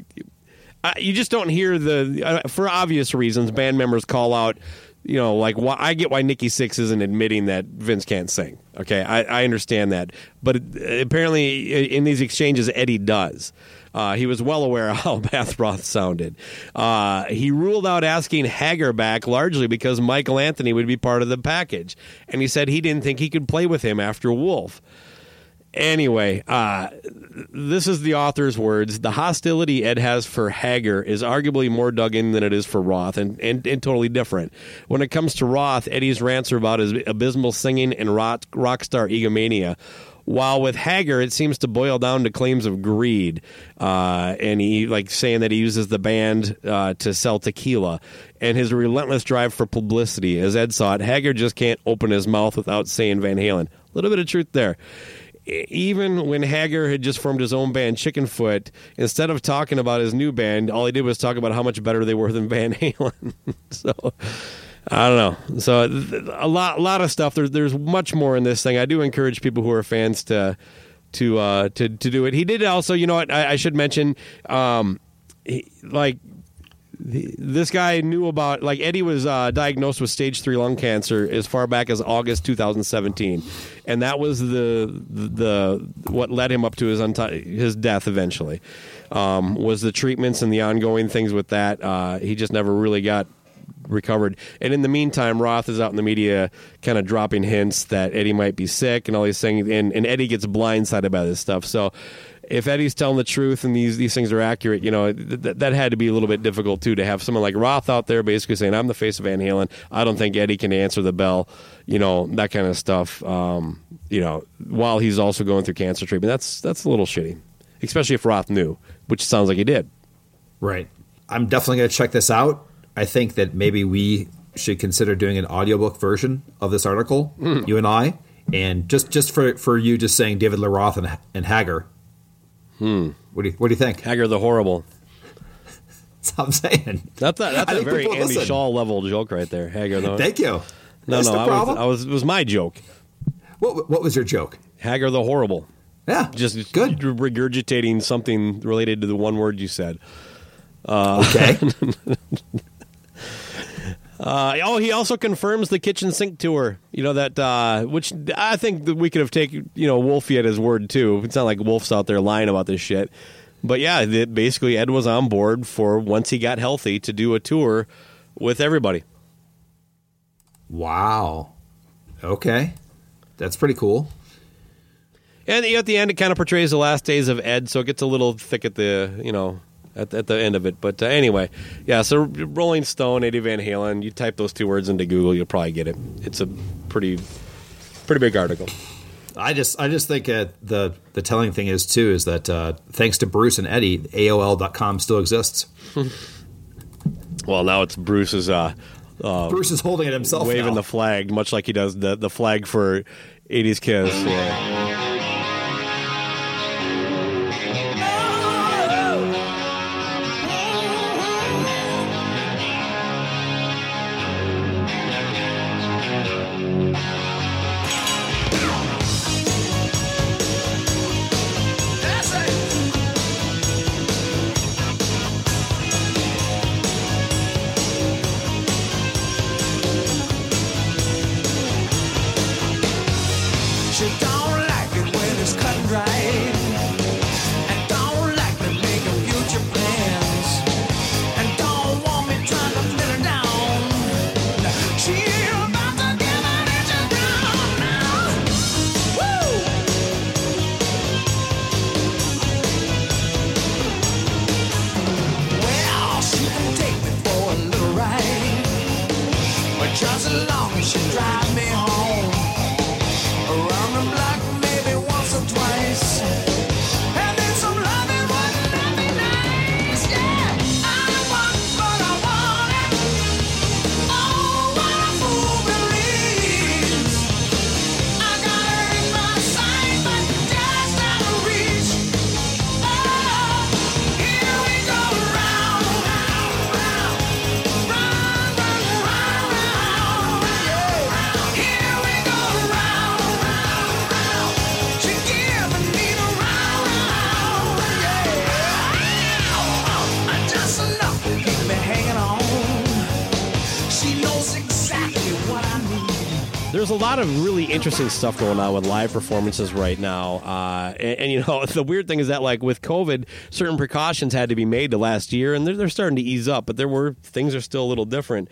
I, you just don't hear the uh, for obvious reasons band members call out you know like why i get why Nikki Sixx isn't admitting that vince can't sing okay i, I understand that but apparently in these exchanges eddie does uh, he was well aware of how (laughs) Bathroth sounded. Uh, he ruled out asking Hagar back largely because Michael Anthony would be part of the package, and he said he didn't think he could play with him after Wolf. Anyway, uh, this is the author's words. The hostility Ed has for Hagar is arguably more dug in than it is for Roth, and, and, and totally different. When it comes to Roth, Eddie's rants are about his abysmal singing and rock, rock star egomania. While with Hagar, it seems to boil down to claims of greed, uh, and he like saying that he uses the band uh, to sell tequila, and his relentless drive for publicity. As Ed saw it, Hagar just can't open his mouth without saying Van Halen. A little bit of truth there even when Hagar had just formed his own band, Chickenfoot, instead of talking about his new band, all he did was talk about how much better they were than Van Halen. (laughs) so, I don't know. So a lot, a lot of stuff. There's, there's much more in this thing. I do encourage people who are fans to, to, uh, to, to do it. He did also. You know what? I, I should mention, um, he, like the- this guy knew about like Eddie was uh, diagnosed with stage three lung cancer as far back as August 2017, and that was the the what led him up to his unti- his death eventually. Um, was the treatments and the ongoing things with that. Uh, he just never really got recovered. And in the meantime, Roth is out in the media kind of dropping hints that Eddie might be sick and all these things. And, and Eddie gets blindsided by this stuff. So if Eddie's telling the truth and these, these things are accurate, you know, th- th- that had to be a little bit difficult too to have someone like Roth out there basically saying, I'm the face of Van Halen. I don't think Eddie can answer the bell, you know, that kind of stuff. Um, you know, while he's also going through cancer treatment, that's, that's a little shitty, especially if Roth knew, which sounds like he did. Right. I'm definitely going to check this out. I think that maybe we should consider doing an audiobook version of this article, you and I, and just just for for you just saying David LaRoth and, and Hagar. Hmm. What do you what do you think? Hagar the Horrible. That's what I'm saying. That's a, that's I a very Andy listen. Shaw level joke right there. Hagar the Thank you. No, That's no, I was. I was. It was my joke. what what was your joke? Hagar the horrible. Yeah, Just good. regurgitating something related to the one word you said. Okay. (laughs) Uh, oh, he also confirms the kitchen sink tour. You know that, uh, which I think that we could have taken, you know, Wolfie at his word too. It's not like Wolf's out there lying about this shit. But yeah, that basically Ed was on board for once he got healthy to do a tour with everybody. wow. Okay. That's pretty cool. And at the end, it kind of portrays the last days of Ed, so it gets a little thick at the you know at, at the end of it. But uh, anyway, yeah. So Rolling Stone, Eddie Van Halen. You type those two words into Google, you'll probably get it. It's a pretty pretty big article. I just I just think uh, the the telling thing is too is that uh, thanks to Bruce and Eddie, AOL.com still exists. (laughs) Well, now it's Bruce's uh, Bruce is holding it himself. waving now. the flag, much like he does the the flag for '80s Kiss. Yeah. Just as long as she drive me home. Lot of really interesting stuff going on with live performances right now, uh, and, and, you know (laughs) the weird thing is that like with COVID, certain precautions had to be made the last year, and they're, they're starting to ease up, but there were things are still a little different.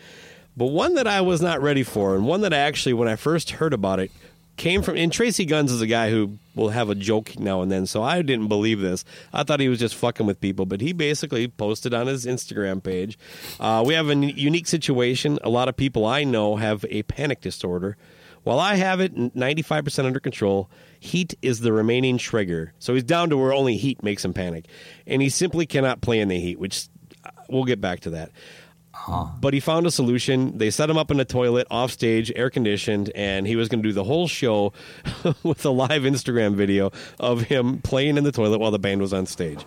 But one that I was not ready for, and one that I actually, when I first heard about it, came from. And Tracii Guns is a guy who will have a joke now and then, so I didn't believe this. I thought he was just fucking with people, but he basically posted on his Instagram page. Uh, we have a unique situation. A lot of people I know have a panic disorder. While I have it 95% under control, heat is the remaining trigger. So he's down to where only heat makes him panic. And he simply cannot play in the heat, which uh, we'll get back to that. But he found a solution. They set him up in a toilet, off stage, air conditioned, and he was going to do the whole show (laughs) with a live Instagram video of him playing in the toilet while the band was on stage.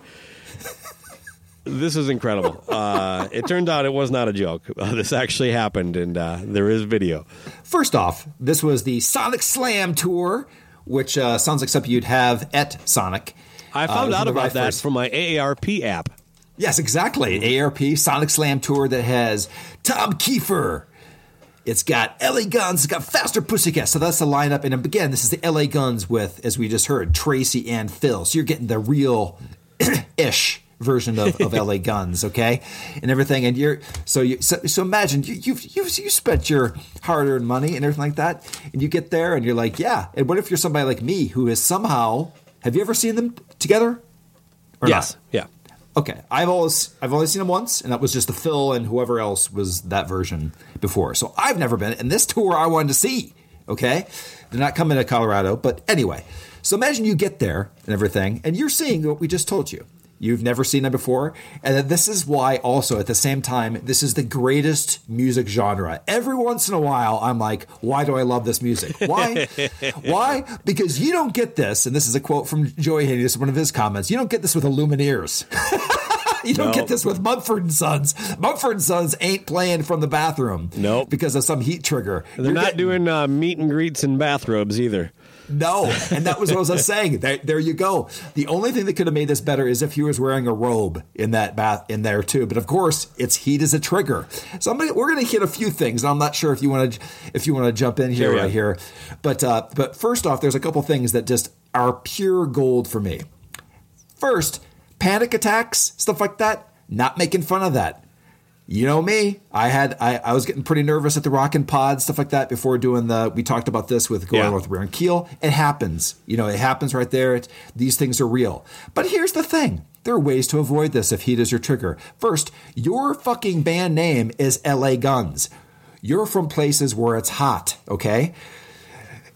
This is incredible. (laughs) Uh, it turned out it was not a joke. Uh, this actually happened, and uh, there is video. First off, this was the Sonic Slam tour, which uh, sounds like something you'd have at Sonic. I Uh, found this out about that from my AARP app. Yes, exactly. ARP Sonic Slam tour that has Tom Keifer. It's got LA Guns. It's got Faster Pussycat. So that's the lineup. And again, this is the LA Guns with, as we just heard, Tracii and Phil. So you're getting the real (clears throat) ish version of, of (laughs) LA Guns, okay, and everything. And you're so you so, so imagine you you've, you've you spent your hard earned money and everything like that, and you get there and you're like, yeah. And what if you're somebody like me who is somehow have you ever seen them together? Or Yes. not? Yeah. Okay, I've always I've only seen them once, and that was just the Phil and whoever else was that version before. So I've never been, and this tour I wanted to see. Okay, they're not coming to Colorado, but anyway. So imagine you get there and everything, and you're seeing what we just told you. You've never seen them before, and that this is why also at the same time this is the greatest music genre. Every once in a while, I'm like, why do I love this music? Why? (laughs) why? Because you don't get this, and this is a quote from Joey Haney. This is one of his comments. You don't get this with a Lumineers. (laughs) You don't No. get this with Mumford and Sons. Mumford and Sons ain't playing from the bathroom. Nope. Because of some heat trigger. They're You're not getting- doing uh, meet and greets in bathrobes either. No. And that was what I was saying. There, there you go. The only thing that could have made this better is if he was wearing a robe in that bath in there too. But of course, it's heat as a trigger. So I'm gonna, we're going to hit a few things. I'm not sure if you want to if you want to jump in here Carry right on. here. But uh, but first off, there's a couple things that just are pure gold for me. First, panic attacks, stuff like that. Not making fun of that. You know me. I had I, I was getting pretty nervous at the Rockin' Pod stuff like that before doing the. We talked about this with going Yeah. with Baron Keel. It happens. You know, it happens right there. These things are real. But here's the thing: there are ways to avoid this if heat is your trigger. First, your fucking band name is L.A. Guns. You're from places where it's hot. Okay.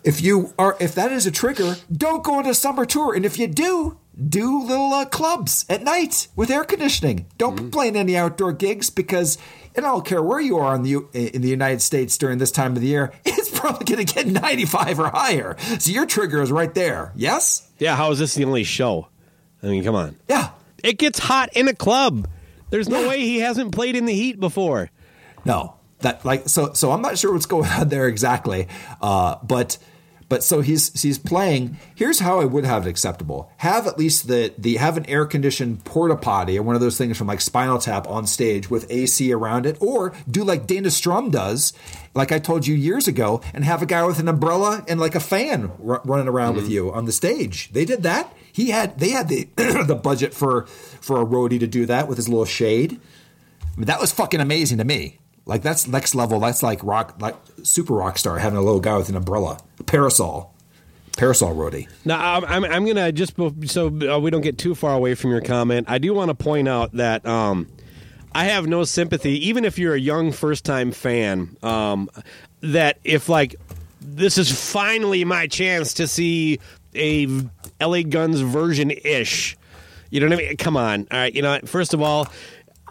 If you are, if that is a trigger, don't go on a summer tour. And if you do, do little uh, clubs at night with air conditioning. Don't be playing any outdoor gigs because, and I don't care where you are in the in the United States during this time of the year, (laughs) it's probably going to get 95 or higher. So your trigger is right there. Yes. Yeah, how is this the only show? I mean, come on. Yeah. It gets hot in a club. There's no way he hasn't played in the heat before. No, that like so. So I'm not sure what's going on there exactly, uh, but but so he's he's playing. Here's how I would have it acceptable: have at least the the have an air conditioned porta potty or one of those things from like Spinal Tap on stage with AC around it, or do like Dana Strum does, like I told you years ago, and have a guy with an umbrella and like a fan r- running around with mm-hmm. you on the stage. They did that. He had they had the (clears throat) the budget for for a roadie to do that with his little shade. I mean, that was fucking amazing to me. Like that's next level. That's like rock, like super rock star having a little guy with an umbrella, a parasol, parasol roadie. Now, I'm, I'm, going to just, so uh, we don't get too far away from your comment, I do want to point out that um, I have no sympathy, even if you're a young first time fan, um, that if, like, this is finally my chance to see a LA Guns version ish. You know what I mean? Come on. All right. You know, first of all,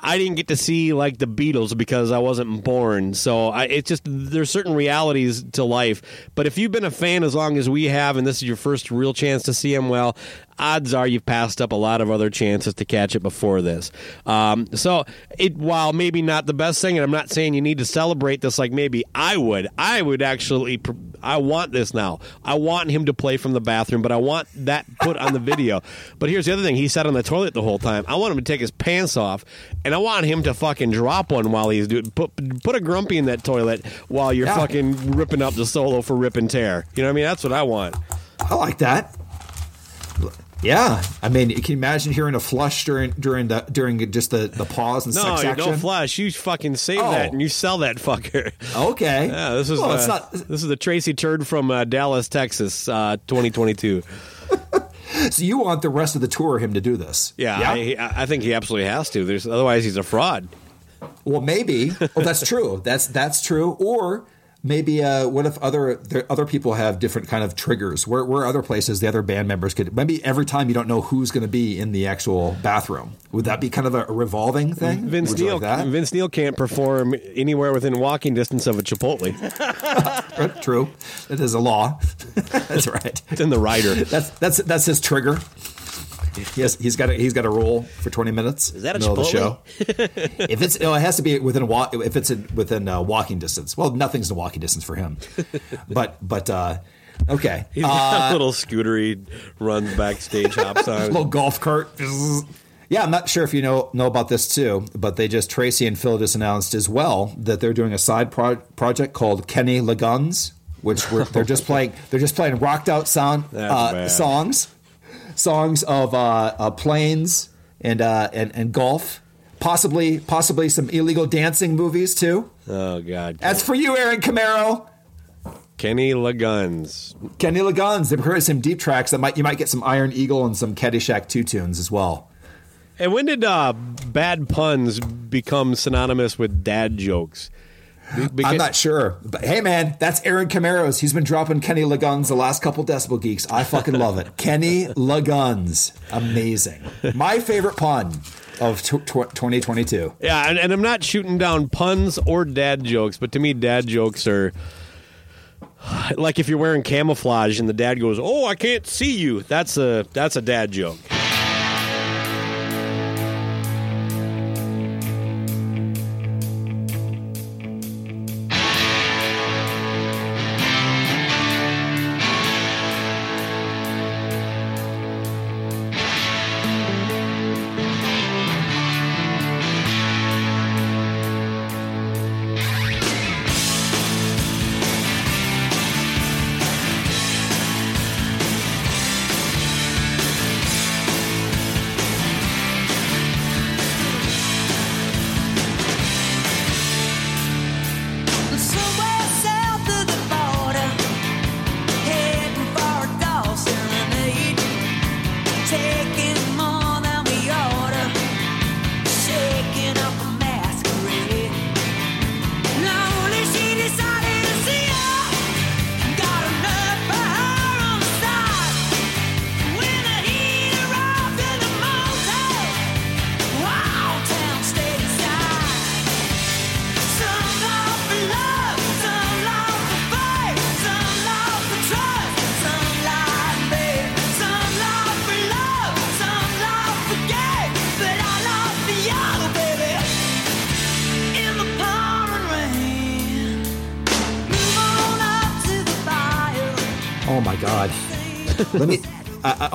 I didn't get to see like the Beatles because I wasn't born. So I, it's just there's certain realities to life. But if you've been a fan as long as we have, and this is your first real chance to see them, well, odds are you've passed up a lot of other chances to catch it before this. Um, so it while maybe not the best thing, and I'm not saying you need to celebrate this like maybe I would. I would actually. I want this now. I want him to play from the bathroom, but I want that put on the video. (laughs) But here's the other thing: he sat on the toilet the whole time. I want him to take his pants off, and I want him to fucking drop one while he's doing. Put put a grumpy in that toilet while you're Yeah. fucking ripping up the solo for rip and tear. You know what I mean? That's what I want. I like that. Yeah, I mean, can you imagine hearing a flush during during the during just the the pause and No, sex you action? don't flush. You fucking save Oh. that and you sell that fucker. Okay. (laughs) Yeah, this is well, uh, not. this is the Tracy Turd from uh, Dallas, Texas, uh, 2022. (laughs) So you want the rest of the tour him to do this? Yeah, I, I think he absolutely has to. There's otherwise he's a fraud. Well, maybe. Well, that's (laughs) true. That's that's true. Or maybe, uh, what if other there, other people have different kind of triggers? Where where other places the other band members could maybe every time you don't know who's going to be in the actual bathroom. Would that be kind of a, revolving thing? Vince Would Neil, like that? Vince Neil can't perform anywhere within walking distance of a Chipotle. (laughs) True. That is a law. (laughs) that's right. It's in the rider. That's that's that's his trigger. He has, he's got a, he's got a roll for twenty minutes. Is that a middle of the show? If it's no, it has to be within walk. if it's in, within uh, walking distance. Well, nothing's in walking distance for him, but but uh, okay, He's got a little scootery runs backstage, hops (laughs) on. little golf cart. Yeah, I'm not sure if you know know about this too, but they just Tracii and Phil just announced as well that they're doing a side pro- project called Kenny Laguns, which we're, they're just (laughs) playing they're just playing rocked out sound uh, songs, songs of uh, uh, planes and, uh, and and golf, possibly possibly some illegal dancing movies too. Oh God, That's for you, Aaron Camaro. Kenny Laguns. Kenny Laguns. They've heard some deep tracks that might you might get some Iron Eagle and some Caddyshack two tunes as well. And when did uh, bad puns become synonymous with dad jokes? Be- I'm not sure, but hey, man, that's Aaron Camaros. He's been dropping Kenny Laguns the last couple Decibel Geeks. I fucking love it. Kenny Laguns, amazing. My favorite pun of tw- tw- 2022. Yeah, and, and I'm not shooting down puns or dad jokes, but to me, dad jokes are like if you're wearing camouflage and the dad goes, "Oh, I can't see you." That's a that's a dad joke.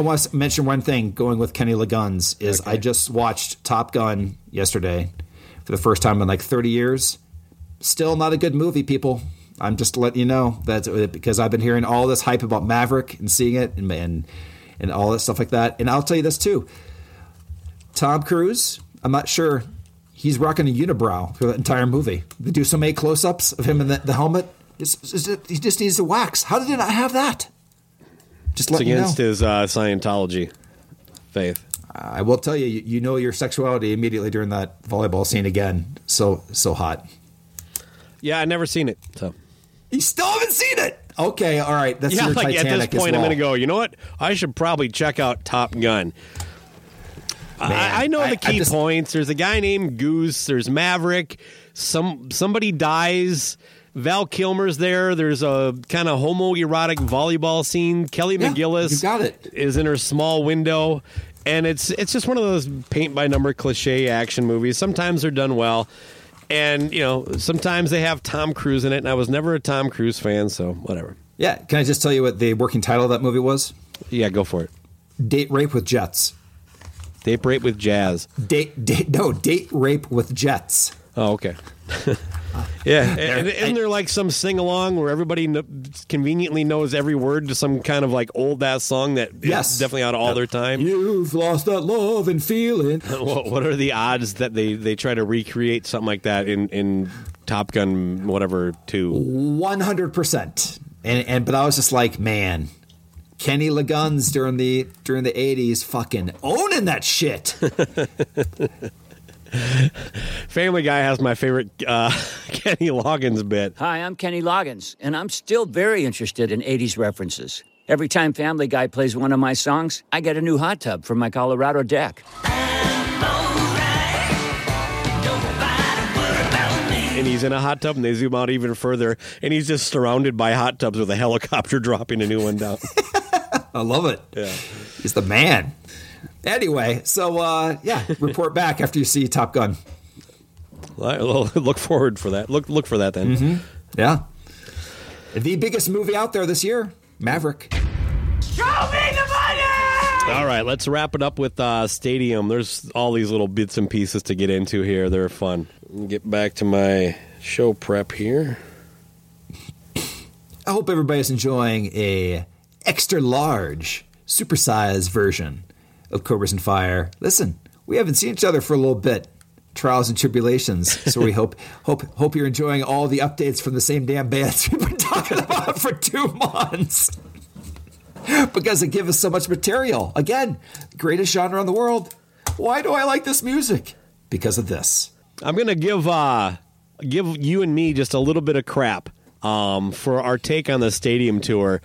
I, want to mention one thing going with Kenny Loggins is I just watched Top Gun yesterday for the first time in like 30 years. Still not a good movie, people. I'm just letting you know that uh, because I've been hearing all this hype about Maverick and seeing it and and, and all that stuff like that. And I'll tell you this too. Tom Cruise, I'm not sure he's rocking a unibrow for the entire movie. They do so many close-ups of him in the, the helmet. It's, it's- he just needs to wax. How did he not have that? Just It's let know. against his uh, Scientology faith. I will tell you, you, you know your sexuality immediately during that volleyball scene again. So so hot. Yeah, I never seen it. So You still haven't seen it. Okay, all right. That's yeah, your like Titanic at this point, I'm going to go. You know what? I should probably check out Top Gun. I, I know the I key just- points. There's a guy named Goose. There's Maverick. Some somebody dies. Val Kilmer's there. There's a kind of homoerotic volleyball scene. Kelly Yeah, McGillis got it. is in her small window, and it's it's just one of those paint by number cliche action movies. Sometimes they're done well, and you know sometimes they have Tom Cruise in it. And I was never a Tom Cruise fan, so whatever. Yeah, can I just tell you what the working title of that movie was? Yeah, go for it. Date rape with jets. Date rape with jazz. Date date no date rape with jets. Oh, okay. (laughs) yeah, (laughs) and, isn't there like some sing along where everybody kn- conveniently knows every word to some kind of like old ass song that is Yes. definitely out of all their time? You've lost that love and feeling. (laughs) What, what are the odds that they, they try to recreate something like that in, in Top Gun whatever two? One hundred percent. And and but I was just like, man, Kenny Loggins during the during the eighties, fucking owning that shit. (laughs) (laughs) Family Guy has my favorite uh, (laughs) Kenny Loggins bit. Hi, I'm Kenny Loggins, and I'm still very interested in 80s references. Every time Family Guy plays one of my songs, I get a new hot tub for my Colorado deck. And he's in a hot tub, and they zoom out even further, and he's just surrounded by hot tubs with a helicopter (laughs) dropping a new one down. I love it. Yeah. He's the man. Anyway, so uh, yeah, report back after you see Top Gun. Well, Look forward for that. Look look for that then. Yeah. The biggest movie out there this year, Maverick. Show me the money. All right, let's wrap it up with uh, Stadium. There's all these little bits and pieces to get into here. They're fun. Get back to my show prep here. I hope everybody's enjoying a extra large, supersized version of Cobras and Fire. Listen, we haven't seen each other for a little bit. Trials and tribulations. So we (laughs) hope hope hope you're enjoying all the updates from the same damn bands (laughs) we've been talking about for two months. Because they give us so much material. Again, greatest genre in the world. Why do I like this music? Because of this. I'm gonna give uh, give you and me just a little bit of crap um, for our take on the stadium tour.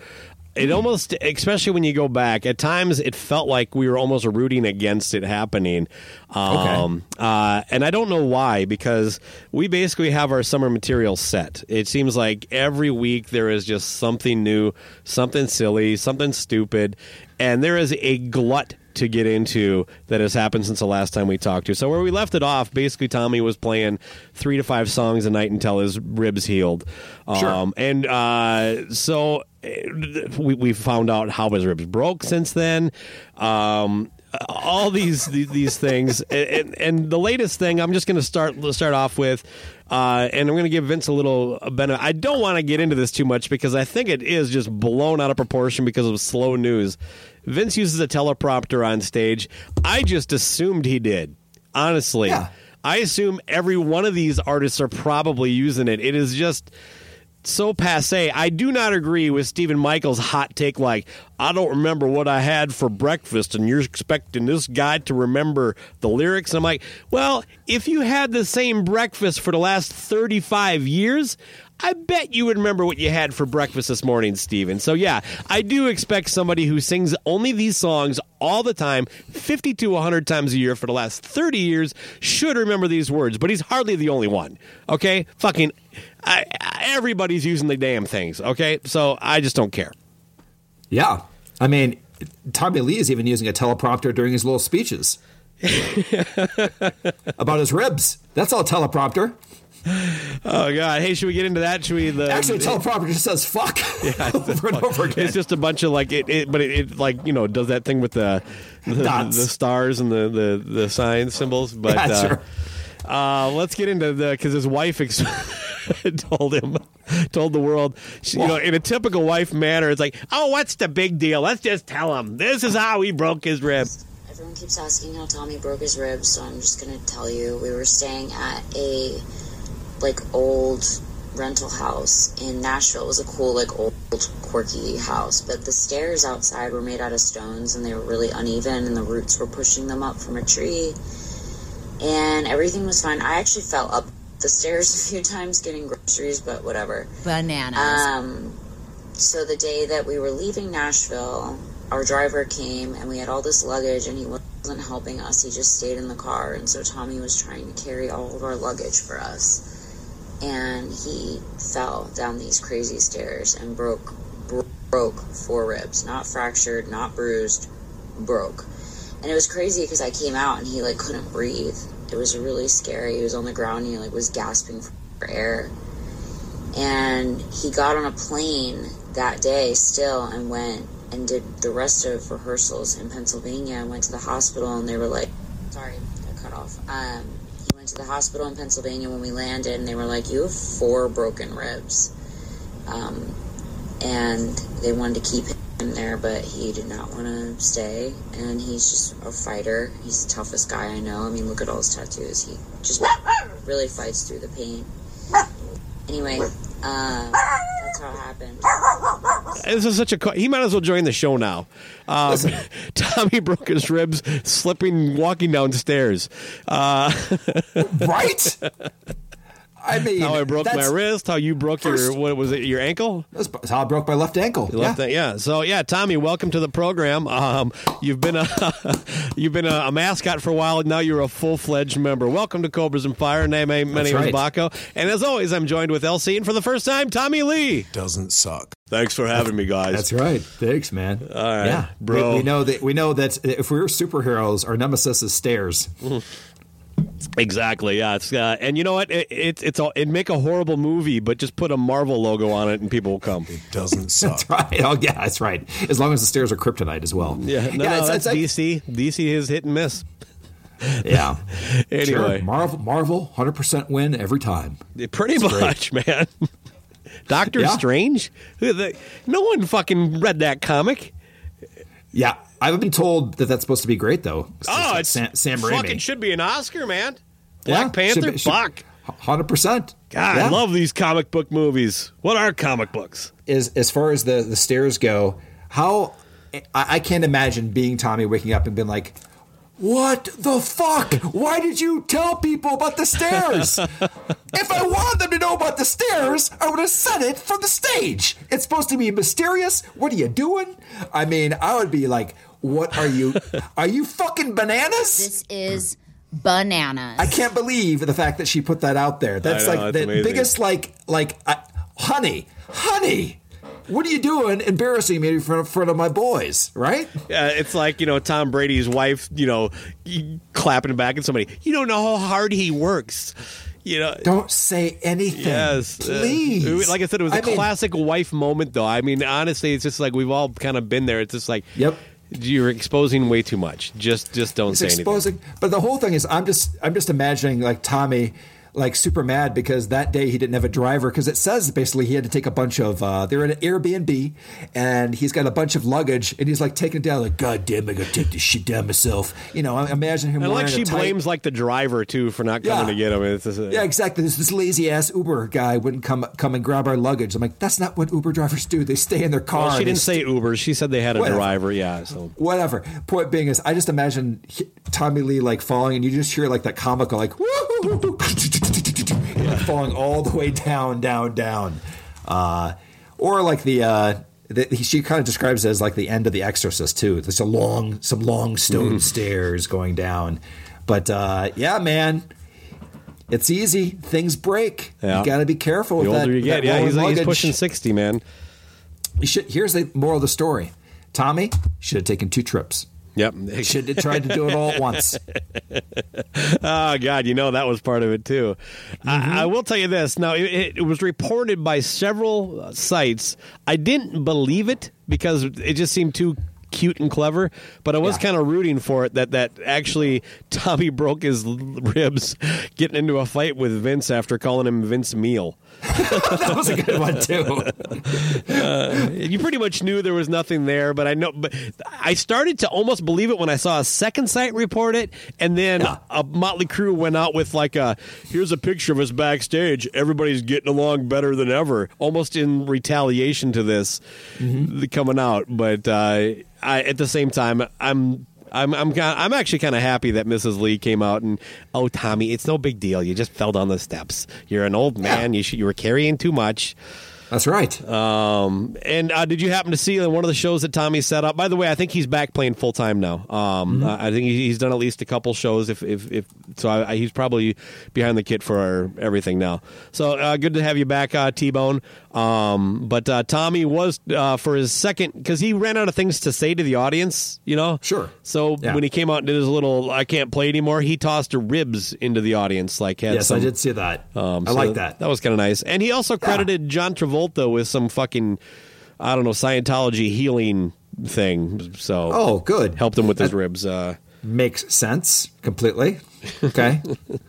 It almost, especially when you go back, at times it felt like we were almost rooting against it happening. Um, uh, and I don't know why, because we basically have our summer material set. It seems like every week there is just something new, something silly, something stupid, and there is a glut to get into that has happened since the last time we talked to. So where we left it off, basically Tommy was playing three to five songs a night until his ribs healed. Sure. Um, and uh, so we, we found out how his ribs broke since then. Um, all these these, things, (laughs) and, and, and the latest thing, I'm just going to start start off with, uh, and I'm going to give Vince a little benefit. I don't want to get into this too much because I think it is just blown out of proportion because of slow news. Vince uses a teleprompter on stage. I just assumed he did. Honestly, Yeah. I assume every one of these artists are probably using it. It is just so passe. I do not agree with Stephen Michaels' hot take like, I don't remember what I had for breakfast, and you're expecting this guy to remember the lyrics. I'm like, well, if you had the same breakfast for the last 35 years, I bet you would remember what you had for breakfast this morning, Steven. So, yeah, I do expect somebody who sings only these songs all the time, 50 to 100 times a year for the last 30 years, should remember these words, but he's hardly the only one. Okay? Fucking I, everybody's using the damn things. Okay? So, I just don't care. Yeah. I mean, Tommy Lee is even using a teleprompter during his little speeches (laughs) about his ribs. That's all teleprompter. Oh, God. Hey, should we get into that? Should we? The, Actually, teleprompter just says "fuck" (laughs) (laughs) over and over again. It's just a bunch of like it, it but it, it like you know does that thing with the the, Dots. the stars and the the the sign symbols. But Yeah, uh, sure. uh, let's get into the because his wife ex- (laughs) told him told the world she, you know in a typical wife manner. It's like oh what's the big deal? Let's just tell him this is how he broke his rib. Everyone keeps asking how Tommy broke his ribs, so I'm just gonna tell you. We were staying at a like old rental house in Nashville. It was a cool, like old, quirky house, but the stairs outside were made out of stones and they were really uneven, and the roots were pushing them up from a tree. And everything was fine. I actually fell up the stairs a few times getting groceries, but whatever. Bananas. Um, so the day that we were leaving Nashville, our driver came and we had all this luggage and he wasn't helping us. He just stayed in the car. And so Tommy was trying to carry all of our luggage for us. And he fell down these crazy stairs and broke, bro- broke four ribs. Not fractured, not bruised, broke. And it was crazy because I came out and he like couldn't breathe. It was really scary. He was on the ground and he like was gasping for air. And he got on a plane that day still and went and did the rest of rehearsals in Pennsylvania and went to the hospital. And they were like sorry got cut off. Um, he went to the hospital in Pennsylvania when we landed and they were like you have four broken ribs. Um, and they wanted to keep him there but he did not want to stay and he's just a fighter he's the toughest guy I know I mean look at all his tattoos he just really fights through the pain Anyway, uh, that's how it happened. This is such a co- he might as well join the show now. Um, (laughs) Tommy broke his ribs slipping walking downstairs. Uh, (laughs) right? I mean, how I broke my wrist, how you broke your what was it your ankle? That's how I broke my left ankle. You left yeah. that- yeah. So yeah, Tommy, welcome to the program. Um, you've been a (laughs) you've been a, a mascot for a while, and now you're a full fledged member. Welcome to Cobras and Fire. Name my name That's is. Baco, and as always, I'm joined with LC, and for the first time, Tommy Lee. doesn't suck. Thanks for having me, guys. That's right. Thanks, man. All right, yeah, bro. We, we know that we know that if we're superheroes, our nemesis is stairs. Exactly. Yeah. It's uh, and you know what? It, it it's all, it'd make a horrible movie, but just put a Marvel logo on it and people will come. It Doesn't (laughs) suck. That's right. Oh yeah, that's right. As long as the stairs are kryptonite as well. Yeah. No, yeah. no, it's, that's it's like- DC. DC is hit and miss. (laughs) yeah. (laughs) Anyway, Sure. Marvel, Marvel, hundred percent win every time. pretty much, man. Doctor Yeah. Strange. No one fucking read that comic. Yeah, I've been told that that's supposed to be great though. Oh, it's Sam, Sam Raimi. fucking should be an Oscar, man. Black Yeah, should Panther. be- should- Fuck. Hundred percent. God, I love these comic book movies. What are comic books? Is as far as the the stairs go, how I, I can't imagine being Tommy waking up and being like, "What the fuck? Why did you tell people about the stairs? (laughs) if I wanted them to know about the stairs, I would have said it from the stage. It's supposed to be mysterious. What are you doing? I mean, I would be like, "What are you? Are you fucking bananas?" This is bananas. I can't believe the fact that she put that out there. That's know, like that's the amazing. biggest like like uh, honey, honey. What are you doing embarrassing me in front of, front of my boys, right? Yeah, it's like you know Tom Brady's wife, you know, clapping back at somebody. You don't know how hard he works. You know. Don't say anything. Yes, uh, please. like I said, it was a I mean- classic wife moment, though. I mean, honestly, it's just like we've all kind of been there. It's just like, Yep. You're exposing way too much. Just, just don't It's say exposing. But the whole thing is, I'm just, I'm just imagining like Tommy, like super mad because that day he didn't have a driver because it says basically he had to take a bunch of. Uh, they're in an Airbnb and he's got a bunch of luggage and he's like taking it down like, God damn, I gotta take this shit down myself. You know, I imagine him. And like she tight- blames like the driver too for not coming Yeah. to get him. It's just, uh, Yeah, exactly. This, this lazy ass Uber guy wouldn't come come and grab our luggage. I'm like, that's not what Uber drivers do. They stay in their car. Well, she didn't say Uber. She said they had a Whatever. driver. Yeah. So whatever. Point being is, I just imagine Tommy Lee like falling, and you just hear like that comical like (laughs) like, falling all the way down, down, down, uh, or like the. Uh, the, she kind of describes it as like the end of The Exorcist too. There's a long, some long stone Mm. stairs going down, but uh, yeah, man, it's easy. Things break. Yeah. You got to be careful the older that. you get, yeah, he's, he's pushing sixty, man. You should, here's the moral of the story: Tommy should have taken two trips. Yep. They (laughs) should have tried to do it all at once. Oh (laughs) God, you know that was part of it too. I, I will tell you this. Now, it, it was reported by several uh, sites. I didn't believe it because it just seemed too cute and clever. But I was Yeah. kind of rooting for it that that actually Tommy broke his ribs (laughs) getting into a fight with Vince after calling him Vince Meal. (laughs) that was a good one too. You pretty much knew there was nothing there, but I know. But I started to almost believe it when I saw a second site report it, and then Yeah. a Mötley Crüe went out with like a here's a picture of us backstage. Everybody's getting along better than ever, almost in retaliation to this Mm-hmm. coming out. But uh, I, at the same time, I'm. I'm I'm kinda, I'm actually kind of happy that Mrs. Lee came out and oh Tommy, it's no big deal. You just fell down the steps. You're an old man. You should, you were carrying too much. That's right. Um, and uh, did you happen to see one of the shows that Tommy set up? By the way, I think he's back playing full time now. Um, uh, I think he's done at least a couple shows. If if, if so, I, I, he's probably behind the kit for our, everything now. So uh, good to have you back, uh, T Bone. Um, but uh, Tommy was uh, for his second because he ran out of things to say to the audience. You know, Sure. So Yeah. when he came out and did his little "I can't play anymore," he tossed ribs into the audience. Like had yes, some, I did see that. um, I like that. That was kind of nice. And he also credited John Travolta with some fucking, I don't know, Scientology healing thing. So Oh, good. helped him with his That ribs. Uh, Makes sense completely. Okay.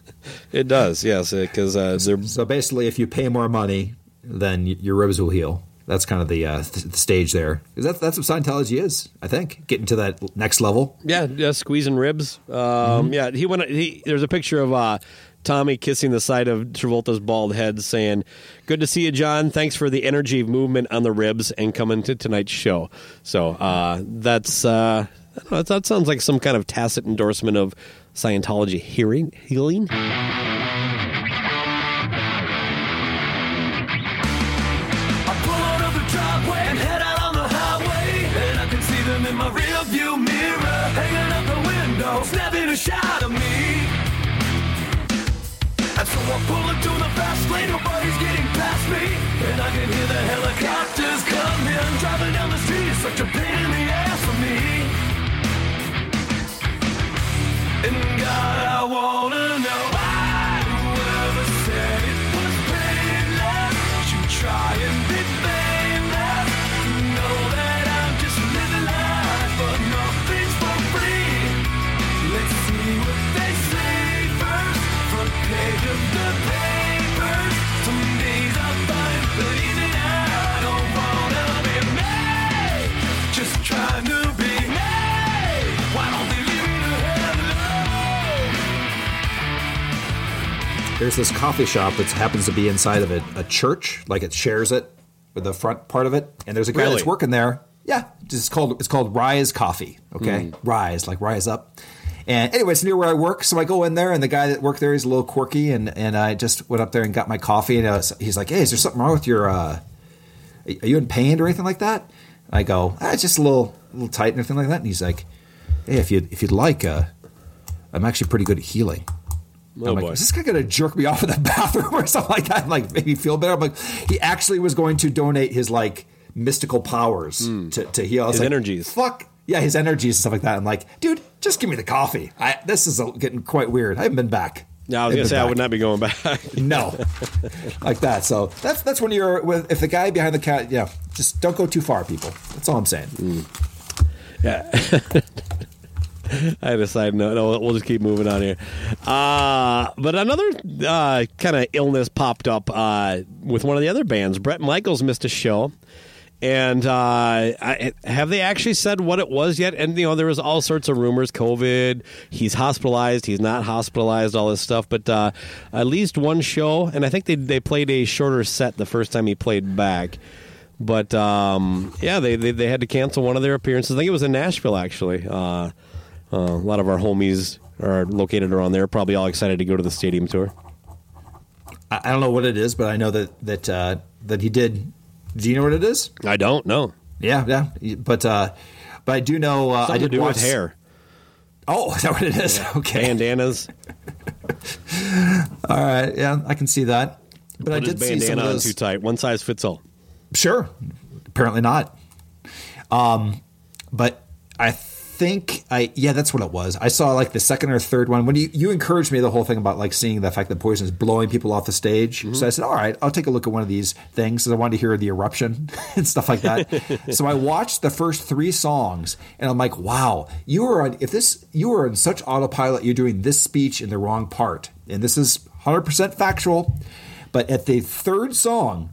(laughs) it does, yes, because uh, so basically, if you pay more money, then your ribs will heal. That's kind of the, uh, th- the stage there. 'Cause That's that's what Scientology is. I think getting to that next level. yeah, yeah, squeezing ribs. Um, Yeah, he went. He, there's a picture of uh, Tommy kissing the side of Travolta's bald head, saying, "Good to see you, John. Thanks for the energy movement on the ribs and coming to tonight's show." So uh, that's uh, know, that sounds like some kind of tacit endorsement of Scientology hearing healing. I we're pulling to the fast lane, nobody's getting past me. And I can hear the helicopters coming. Driving down the street is such a pain in the ass for me. And God, I wanna know. There's this coffee shop that happens to be inside of a, a church, like it shares it with the front part of it. And there's a guy Really? that's working there. Yeah, it's called it's called Rise Coffee. Okay, Hmm. Rise like rise up. And anyway, it's near where I work, so I go in there, and the guy that worked there, he's a little quirky, and and I just went up there and got my coffee, and was, he's like, "Hey, is there something wrong with your? Uh, are you in pain or anything like that?" I go, ah, "It's just a little, a little tight and everything like that." And he's like, "Hey, if you if you'd like, uh, I'm actually pretty good at healing." Oh I'm like, boy. is this guy gonna jerk me off in the (laughs) bathroom or something like that? And like make me feel better. I'm like, he actually was going to donate his like mystical powers to, to heal. His like, energies. Fuck yeah, his energies and stuff like that. I'm like, dude, just give me the coffee. I, this is uh getting quite weird. I haven't been back. Yeah, I was gonna been say I would not be going back. (laughs) No, like that. So that's that's when you're with if the guy behind the cat. Yeah, just don't go too far, people. That's all I'm saying. Hmm. (laughs) Yeah. (laughs) I side note. No, we'll just keep moving on here. Uh, but another uh, kind of illness popped up uh, with one of the other bands. Bret Michaels missed a show. And uh, I, have they actually said what it was yet? And you know, there was all sorts of rumors: COVID. He's hospitalized. He's not hospitalized. All this stuff. But uh, at least one show, and I think they they played a shorter set the first time he played back. But um, yeah, they, they they had to cancel one of their appearances. I think it was in Nashville actually. Uh, a lot of our homies are located around there. Probably all excited to go to the stadium tour. I, I don't know what it is, but I know that that uh, that he did. Do you know what it is? I don't know. Yeah, yeah. But uh, but I do know. Uh, I did do watch with hair, Oh, (laughs) is that what it is? Okay. bandanas. (laughs) All right. Yeah, I can see that. But I Put his did see some of those. too tight. One size fits all. Sure. Apparently not. Um, but I think I yeah, that's what it was. I saw like the second or third one when you you encouraged me the whole thing about like seeing the fact that poison is blowing people off the stage. Mm-hmm. So I said, all right, I'll take a look at one of these things because I wanted to hear the eruption (laughs) and stuff like that. (laughs) so I watched the first three songs and I'm like, wow, you are on if this you are in such autopilot, you're doing this speech in the wrong part, and this is 100 percent factual. But at the third song,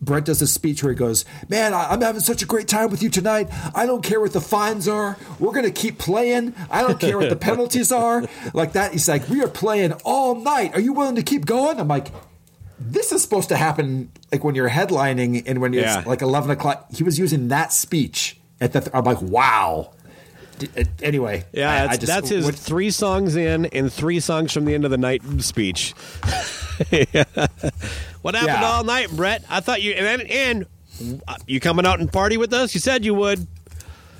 Bret does a speech where he goes, Man, I- I'm having such a great time with you tonight. I don't care what the fines are. We're going to keep playing. I don't care what the (laughs) penalties are. Like that. He's like, We are playing all night. Are you willing to keep going? I'm like, This is supposed to happen like when you're headlining and when Yeah. it's like 11 o'clock. He was using that speech at the. I'm like, Wow. Uh, Anyway, Yeah, I- I that's, just- that's his what- three songs in and three songs from the end of the night speech. (laughs) what happened Yeah. all night, Bret? I thought you and and uh, you coming out and party with us? You said you would.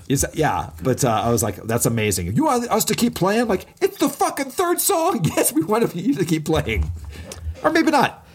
Is yeah, but uh, I was like, "That's amazing." You want us to keep playing? Like it's the fucking third song. (laughs) Yes, we want you to keep playing, or maybe not.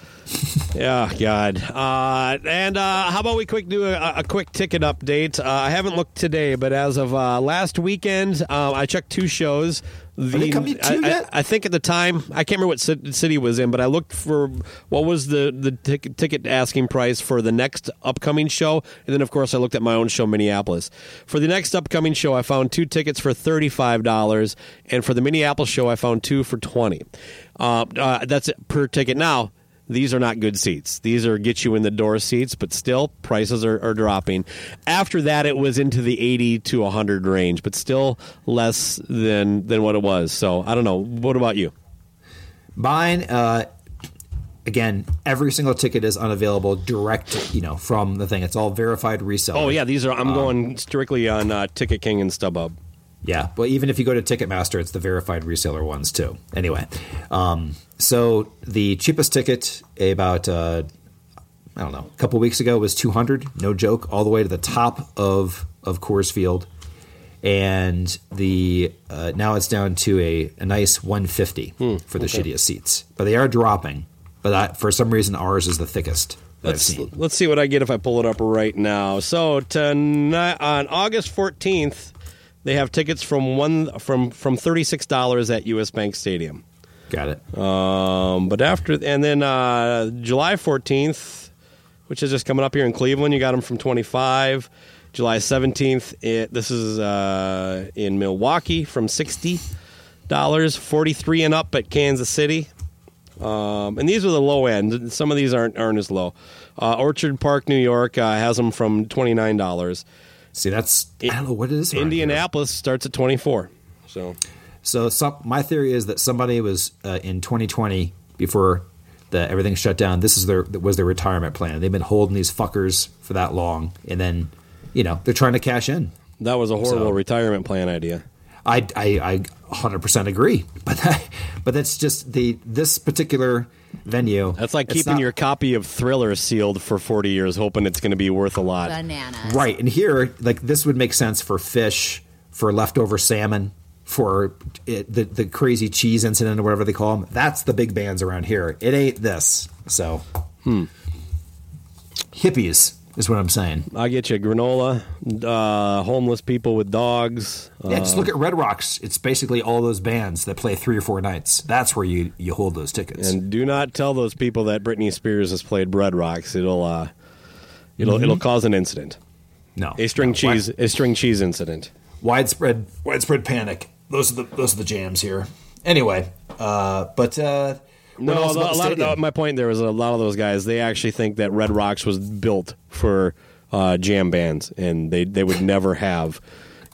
Yeah, (laughs) God. Uh, and uh, how about we quick do a, a quick ticket update? Uh, I haven't looked today, but as of uh, last weekend, uh, I checked two shows. The, they coming to I, I-? I think at the time, I can't remember what city was in, but I looked for what was the the tic- ticket asking price for the next upcoming show, and then of course I looked at my own show, Minneapolis. For the next upcoming show, I found two tickets for thirty five dollars, and for the Minneapolis show, I found two for twenty. Uh, uh, that's it per ticket. Now these are not good seats. These are get you in the door seats, but still prices are, are dropping. After that, it was into the eighty to hundred range, but still less than than what it was. So I don't know. What about you? Mine, uh, again, every single ticket is unavailable direct, you know, from the thing. It's all verified resale. Oh yeah, these are. I'm going strictly on uh, Ticket King and StubHub. Yeah, well, even if you go to Ticketmaster, it's the verified reseller ones too. Anyway, um, so the cheapest ticket about uh, I don't know a couple weeks ago was two hundred, no joke, all the way to the top of of Coors Field, and the uh, now it's down to a, a nice one fifty for the shittiest seats, but they are dropping. But I, for some reason, ours is the thickest Let's, let's see what I get if I pull it up right now. So tonight on August 14th, they have tickets from one from from thirty six dollars at U.S. Bank Stadium. Got it. Um, but after and then uh, July 14th, which is just coming up here in Cleveland, you got them from 25. July 17th, this is uh, in Milwaukee from 60 dollars, 43 and up at Kansas City. Um, and these are the low end. Some of these aren't aren't as low. Uh, Orchard Park, New York, uh, has them from twenty nine dollars. See, that's I don't know what it is. Indianapolis starts at twenty four. So So some, my theory is that somebody was uh, in 2020 before the everything's shut down. This is their was their retirement plan. They've been holding these fuckers for that long, and then you know they're trying to cash in. That was a horrible So- retirement plan idea. I I I 100% agree, (laughs) but that, but that's just the this particular venue. That's like it's keeping not- your copy of Thriller sealed for 40 years, hoping it's going to be worth a lot. Bananas. right. And here, like this would make sense for Phish, for leftover salmon, for it, the the crazy cheese incident or whatever they call them. That's the big bands around here. It ain't this. So, hmm. hippies is what I'm saying. I get you granola, uh, homeless people with dogs. Yeah, just look at Red Rocks. It's basically all those bands that play three or four nights. That's where you you hold those tickets. And do not tell those people that Britney Spears has played Red Rocks. It'll uh, it'll it'll cause an incident. no, A string no. cheese a string cheese incident. widespread widespread panic. Those are the those are the jams here. Anyway, uh, but uh, No, a lot of, my point there was a lot of those guys. They actually think that Red Rocks was built for uh, jam bands, and they they would never have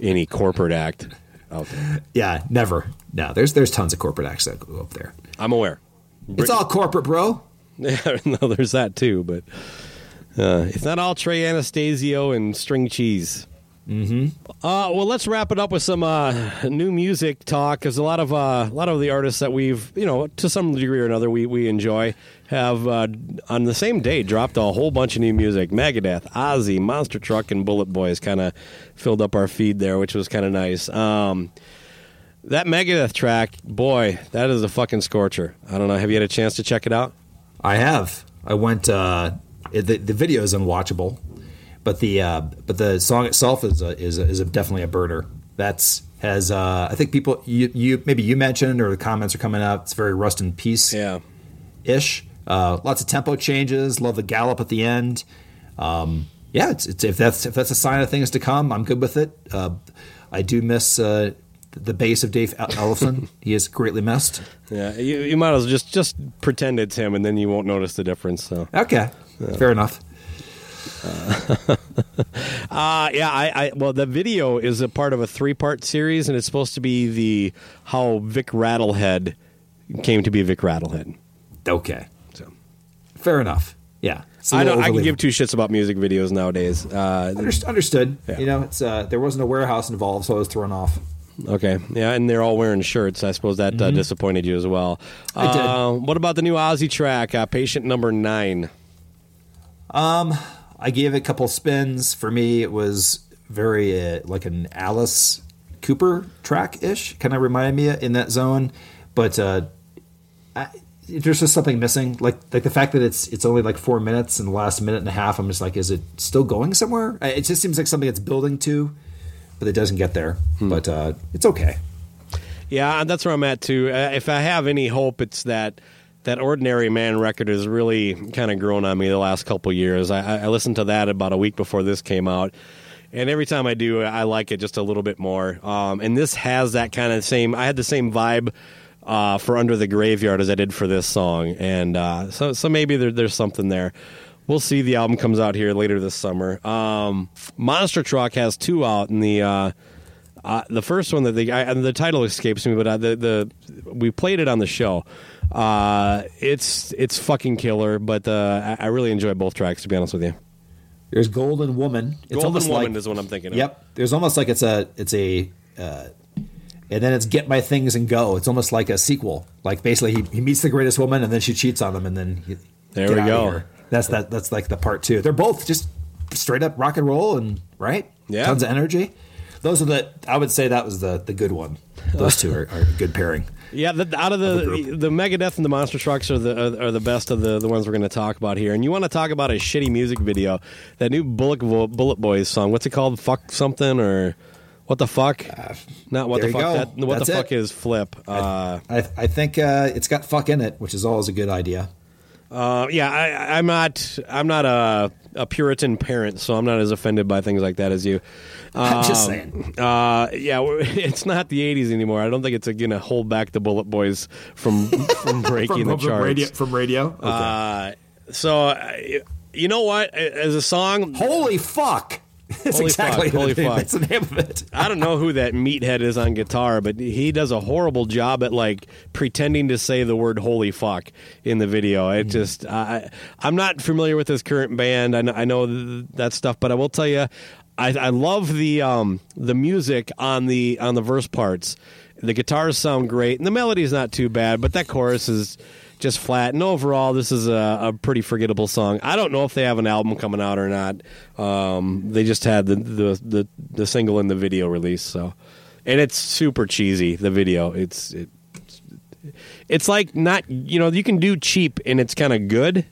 any corporate act out there. yeah, never. No, there's there's tons of corporate acts that go up there. I'm aware. It's all corporate, bro. (laughs) Yeah, no, there's that too, but uh, it's not all Trey Anastasio and string cheese. Mm-hmm. Uh, well, let's wrap it up with some uh, new music talk, because a lot of uh, a lot of the artists that we've, you know, to some degree or another, we we enjoy have uh, on the same day dropped a whole bunch of new music. Megadeth, Ozzy, Monster Truck, and Bullet Boys kind of filled up our feed there, which was kind of nice. Um, that Megadeth track, boy, that is a fucking scorcher. I don't know. Have you had a chance to check it out? I have. I went. Uh, it, the the video is unwatchable, but the uh, but the song itself is a, is a, is a definitely a burner. That's has uh, I think people you, you maybe you mentioned or the comments are coming up. It's very Rust in Peace Yeah. ish. Uh, lots of tempo changes. Love the gallop at the end. Um, yeah, it's, it's, if that's if that's a sign of things to come, I'm good with it. Uh, I do miss uh, the bass of Dave Ellefson. (laughs) he is greatly missed. Yeah, you, you might as well just just pretend it's him, and then you won't notice the difference. So, Okay, fair enough. (laughs) uh, yeah, I, I well, the video is a part of a three part series, and it's supposed to be the how Vic Rattlehead came to be Vic Rattlehead. Okay, So, fair enough. Yeah, I don't. I can give two shits about music videos nowadays. Uh, Underst- understood. Yeah. You know, it's uh, there wasn't a warehouse involved, so I was thrown off. okay, yeah, and they're all wearing shirts. I suppose that uh, disappointed you as well. Mm-hmm. I did. Uh, what about the new Ozzy track, uh, Patient Number Nine? I gave it a couple spins. For me, it was very uh, like an Alice Cooper track ish, kind of reminded me in that zone. But uh, I, there's just something missing. Like like the fact that it's it's only like four minutes, and the last minute and a half, I'm just like, is it still going somewhere? It just seems like something it's building to, but it doesn't get there. But uh, it's okay. Yeah, that's where I'm at too. Uh, if I have any hope, it's that that Ordinary Man record has really kind of grown on me the last couple years. I, I listened to that about a week before this came out, and every time I do, I like it just a little bit more. Um, and this has that kind of same. I had the same vibe. Uh, for Under the Graveyard as I did for this song, and uh, so so maybe there, there's something there. We'll see. The album comes out here later this summer. Um, Monster Truck has two out, in the uh, uh, the first one that the I, the title escapes me, but uh, the the we played it on the show. Uh, it's it's fucking killer, but uh, I, I really enjoy both tracks. To be honest with you, There's Golden Woman. It's Golden Woman like- is what I'm thinking. of. Yep. There's almost like it's a it's a uh, and then it's get my things and go. It's almost like a sequel. Like basically he, he meets the greatest woman and then she cheats on him and then he, There we go. That's that that's like the part two. They're both just straight up rock and roll and right? Yeah. Tons of energy. Those are the I would say that was the the good one. Those two are, are a good pairing. Yeah, the, out of Of the the the Megadeth and the Monster Trucks are the are, are the best of the, the ones we're going to talk about here. And you want to talk about a shitty music video? That new Bullet Bullet Boys song. What's it called? Fuck something or what the fuck? Not what the fuck. That, what That's the fuck it. is Flip? Uh, I I think uh, it's got fuck in it, which is always a good idea. Uh, yeah, I, I'm not. I'm not a, a Puritan parent, so I'm not as offended by things like that as you. (laughs) I'm just Um, saying. Uh, yeah, (laughs) it's not the '80s anymore. I don't think it's going to hold back the Bullet Boys from (laughs) from breaking the charts. radio from radio. Okay. Uh, so, you know what? As a song, Holy fuck! (laughs) That's Holy exactly fuck, holy fuck. That's the name of it. I don't know who that meathead is on guitar, but he does a horrible job at like pretending to say the word "holy fuck" in the video. It just, I, I'm not familiar with his current band. I know, I know th- that stuff, but I will tell you, I, I love the um, the music on the on the verse parts. The guitars sound great, and the melody's not too bad, but that chorus is just flat. And overall, this is a, a pretty forgettable song. I don't know if they have an album coming out or not. Um, they just had the, the the the single in the video release, so and it's super cheesy. The video, it's it, it's like not you know you can do cheap and it's kind of good.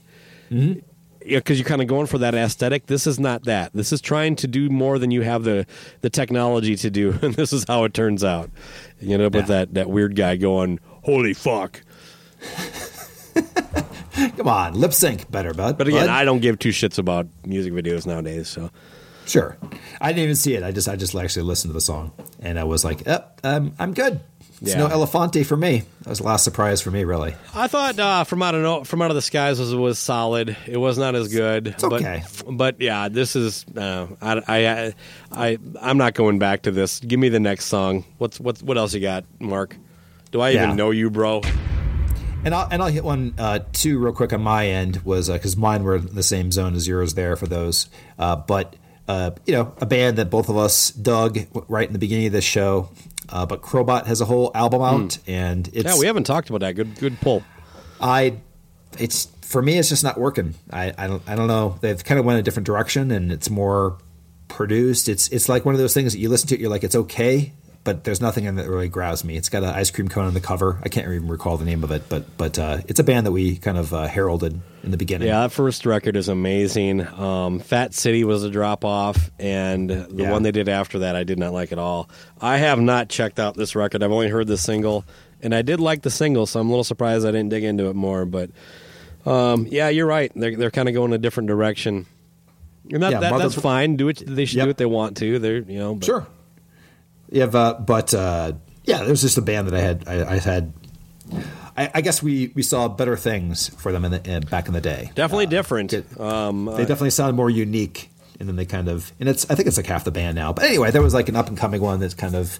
Mm-hmm. Yeah, because you're kind of going for that aesthetic. This is not that. This is trying to do more than you have the the technology to do, (laughs) and this is how it turns out. You end up with that that weird guy going, "Holy fuck!" (laughs) (laughs) Come on, lip sync better, bud. But again, Bud. I don't give two shits about music videos nowadays. So Sure. I didn't even see it. I just I just actually listened to the song and I was like, "Yep, um, I'm good." It's Yeah. no Elefante for me. That was the last surprise for me, really. I thought uh, from out of no, from out of the skies was was solid. It was not as good. It's okay. but, but yeah, this is. Uh, I, I I I'm not going back to this. Give me the next song. What's what what else you got, Mark? Do I even Yeah. know you, bro? And I'll and I'll hit one uh, two real quick on my end was because mine were in the same zone as yours there for those. Uh, but uh, you know, a band that both of us dug right in the beginning of this show. Uh, but Crobot has a whole album out, and it's Yeah, we haven't talked about that. Good good pull. I it's for me it's just not working. I, I don't I don't know. They've kind of went a different direction and it's more produced. It's it's like one of those things that you listen to, you're like, it's okay, but there's nothing in it that really grabs me. It's got an ice cream cone on the cover. I can't even recall the name of it, but but uh, it's a band that we kind of uh, heralded in the beginning. Yeah, that first record is amazing. Um, Fat City was a drop off, and the Yeah. one they did after that, I did not like at all. I have not checked out this record. I've only heard the single, and I did like the single, so I'm a little surprised I didn't dig into it more. But um, yeah, you're right. They're they're kind of going a different direction, and that, Yeah, that that's fine. Do it. They should Yep. do what they want to. They're you know but- Sure. Yeah, but, but uh, yeah, it was just a band that I had. I, I had. I, I guess we, we saw better things for them in the, in, back in the day. Definitely different. it- um, they definitely sound more unique, and then they kind of and it's I think it's like half the band now. But anyway, there was like an up and coming one that's kind of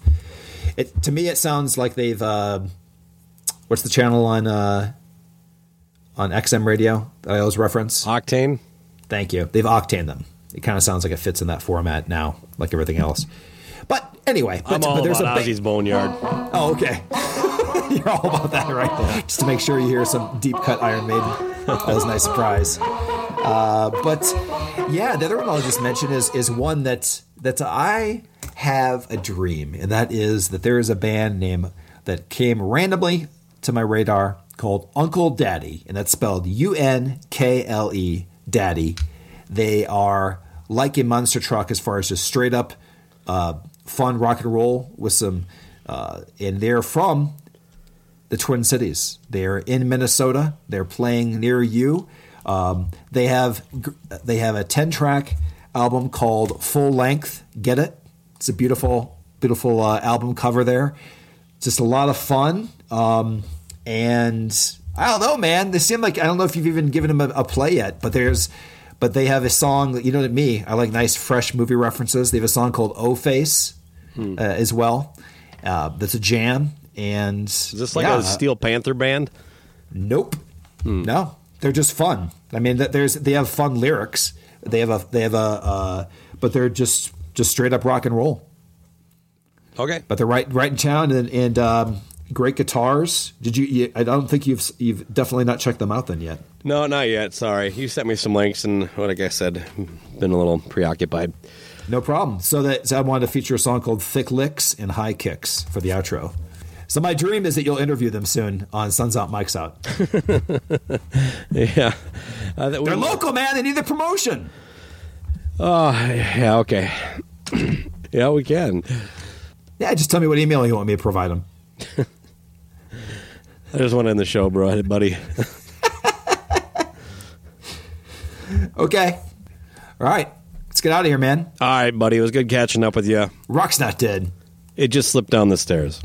it to me. It sounds like they've uh, what's the channel on uh, on XM radio that I always reference. Octane. Thank you. They've octane them. It kind of sounds like it fits in that format now, like everything else. But anyway, but, I'm all there's about a ba- Ozzy's Boneyard. Oh, okay. (laughs) You're all about that, right? Just to make sure you hear some deep cut Iron Maiden. That was a nice surprise. Uh, but yeah, the other one I'll just mention is is one that that I have a dream, and that is that there is a band name that came randomly to my radar called Unkle Daddy, and that's spelled U N K L E Daddy. They are like a monster truck as far as just straight up uh, fun rock and roll with some, uh, and they're from the Twin Cities. They're in Minnesota. They're playing near you. Um, they have they have a ten track album called Full Length. Get it? It's a beautiful beautiful uh, album cover there. Just a lot of fun. Um, and I don't know, man. They seem like I don't know if you've even given them a, a play yet, but there's but they have a song you know to me. I like nice fresh movie references. They have a song called O Face uh, as well. Uh, that's a jam. And Is this like yeah, a Steel Panther band? Nope. No, they're just fun. I mean, that there's they have fun lyrics. They have a they have a, uh, but they're just just straight up rock and roll. Okay. But they're right right in town and and um, great guitars. Did you, you? I don't think you've you've definitely not checked them out then yet. No, not yet. Sorry. You sent me some links, and like I guess said, been a little preoccupied. No problem. So that so I wanted to feature a song called "Thick Licks and High Kicks" for the outro. So my dream is that you'll interview them soon on Suns Out, Mike's Out. (laughs) Yeah. Uh, They're local, man. They need the promotion. Oh, yeah. Okay. (clears throat) yeah, we can. Yeah, just tell me what email you want me to provide them. (laughs) I just want to end the show, bro, buddy. (laughs) Okay. All right. Let's get out of here, man. All right, buddy. It was good catching up with you. Rock's not dead. It just slipped down the stairs.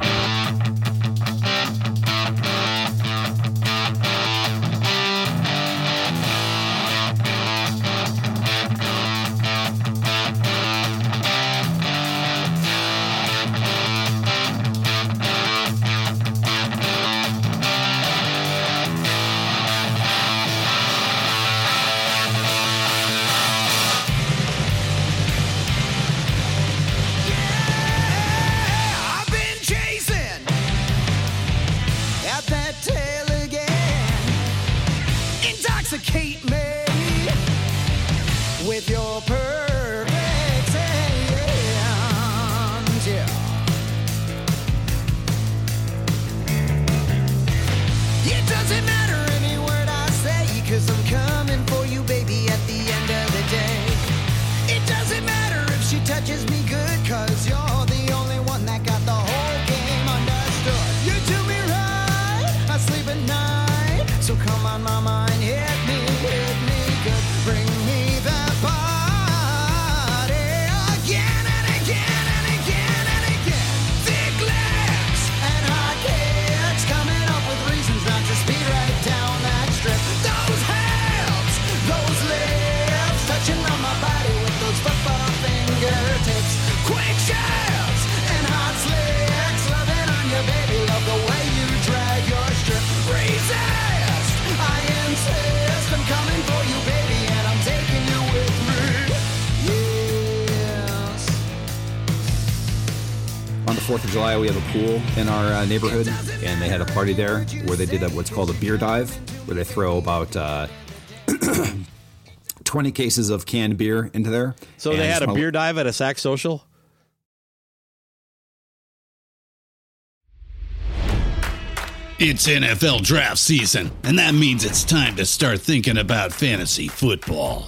In our uh, neighborhood, and they had a party there where they did a, what's called a beer dive, where they throw about uh, (clears throat) twenty cases of canned beer into there. So they had a wanna- beer dive at a sack social. It's NFL draft season, and that means it's time to start thinking about fantasy football.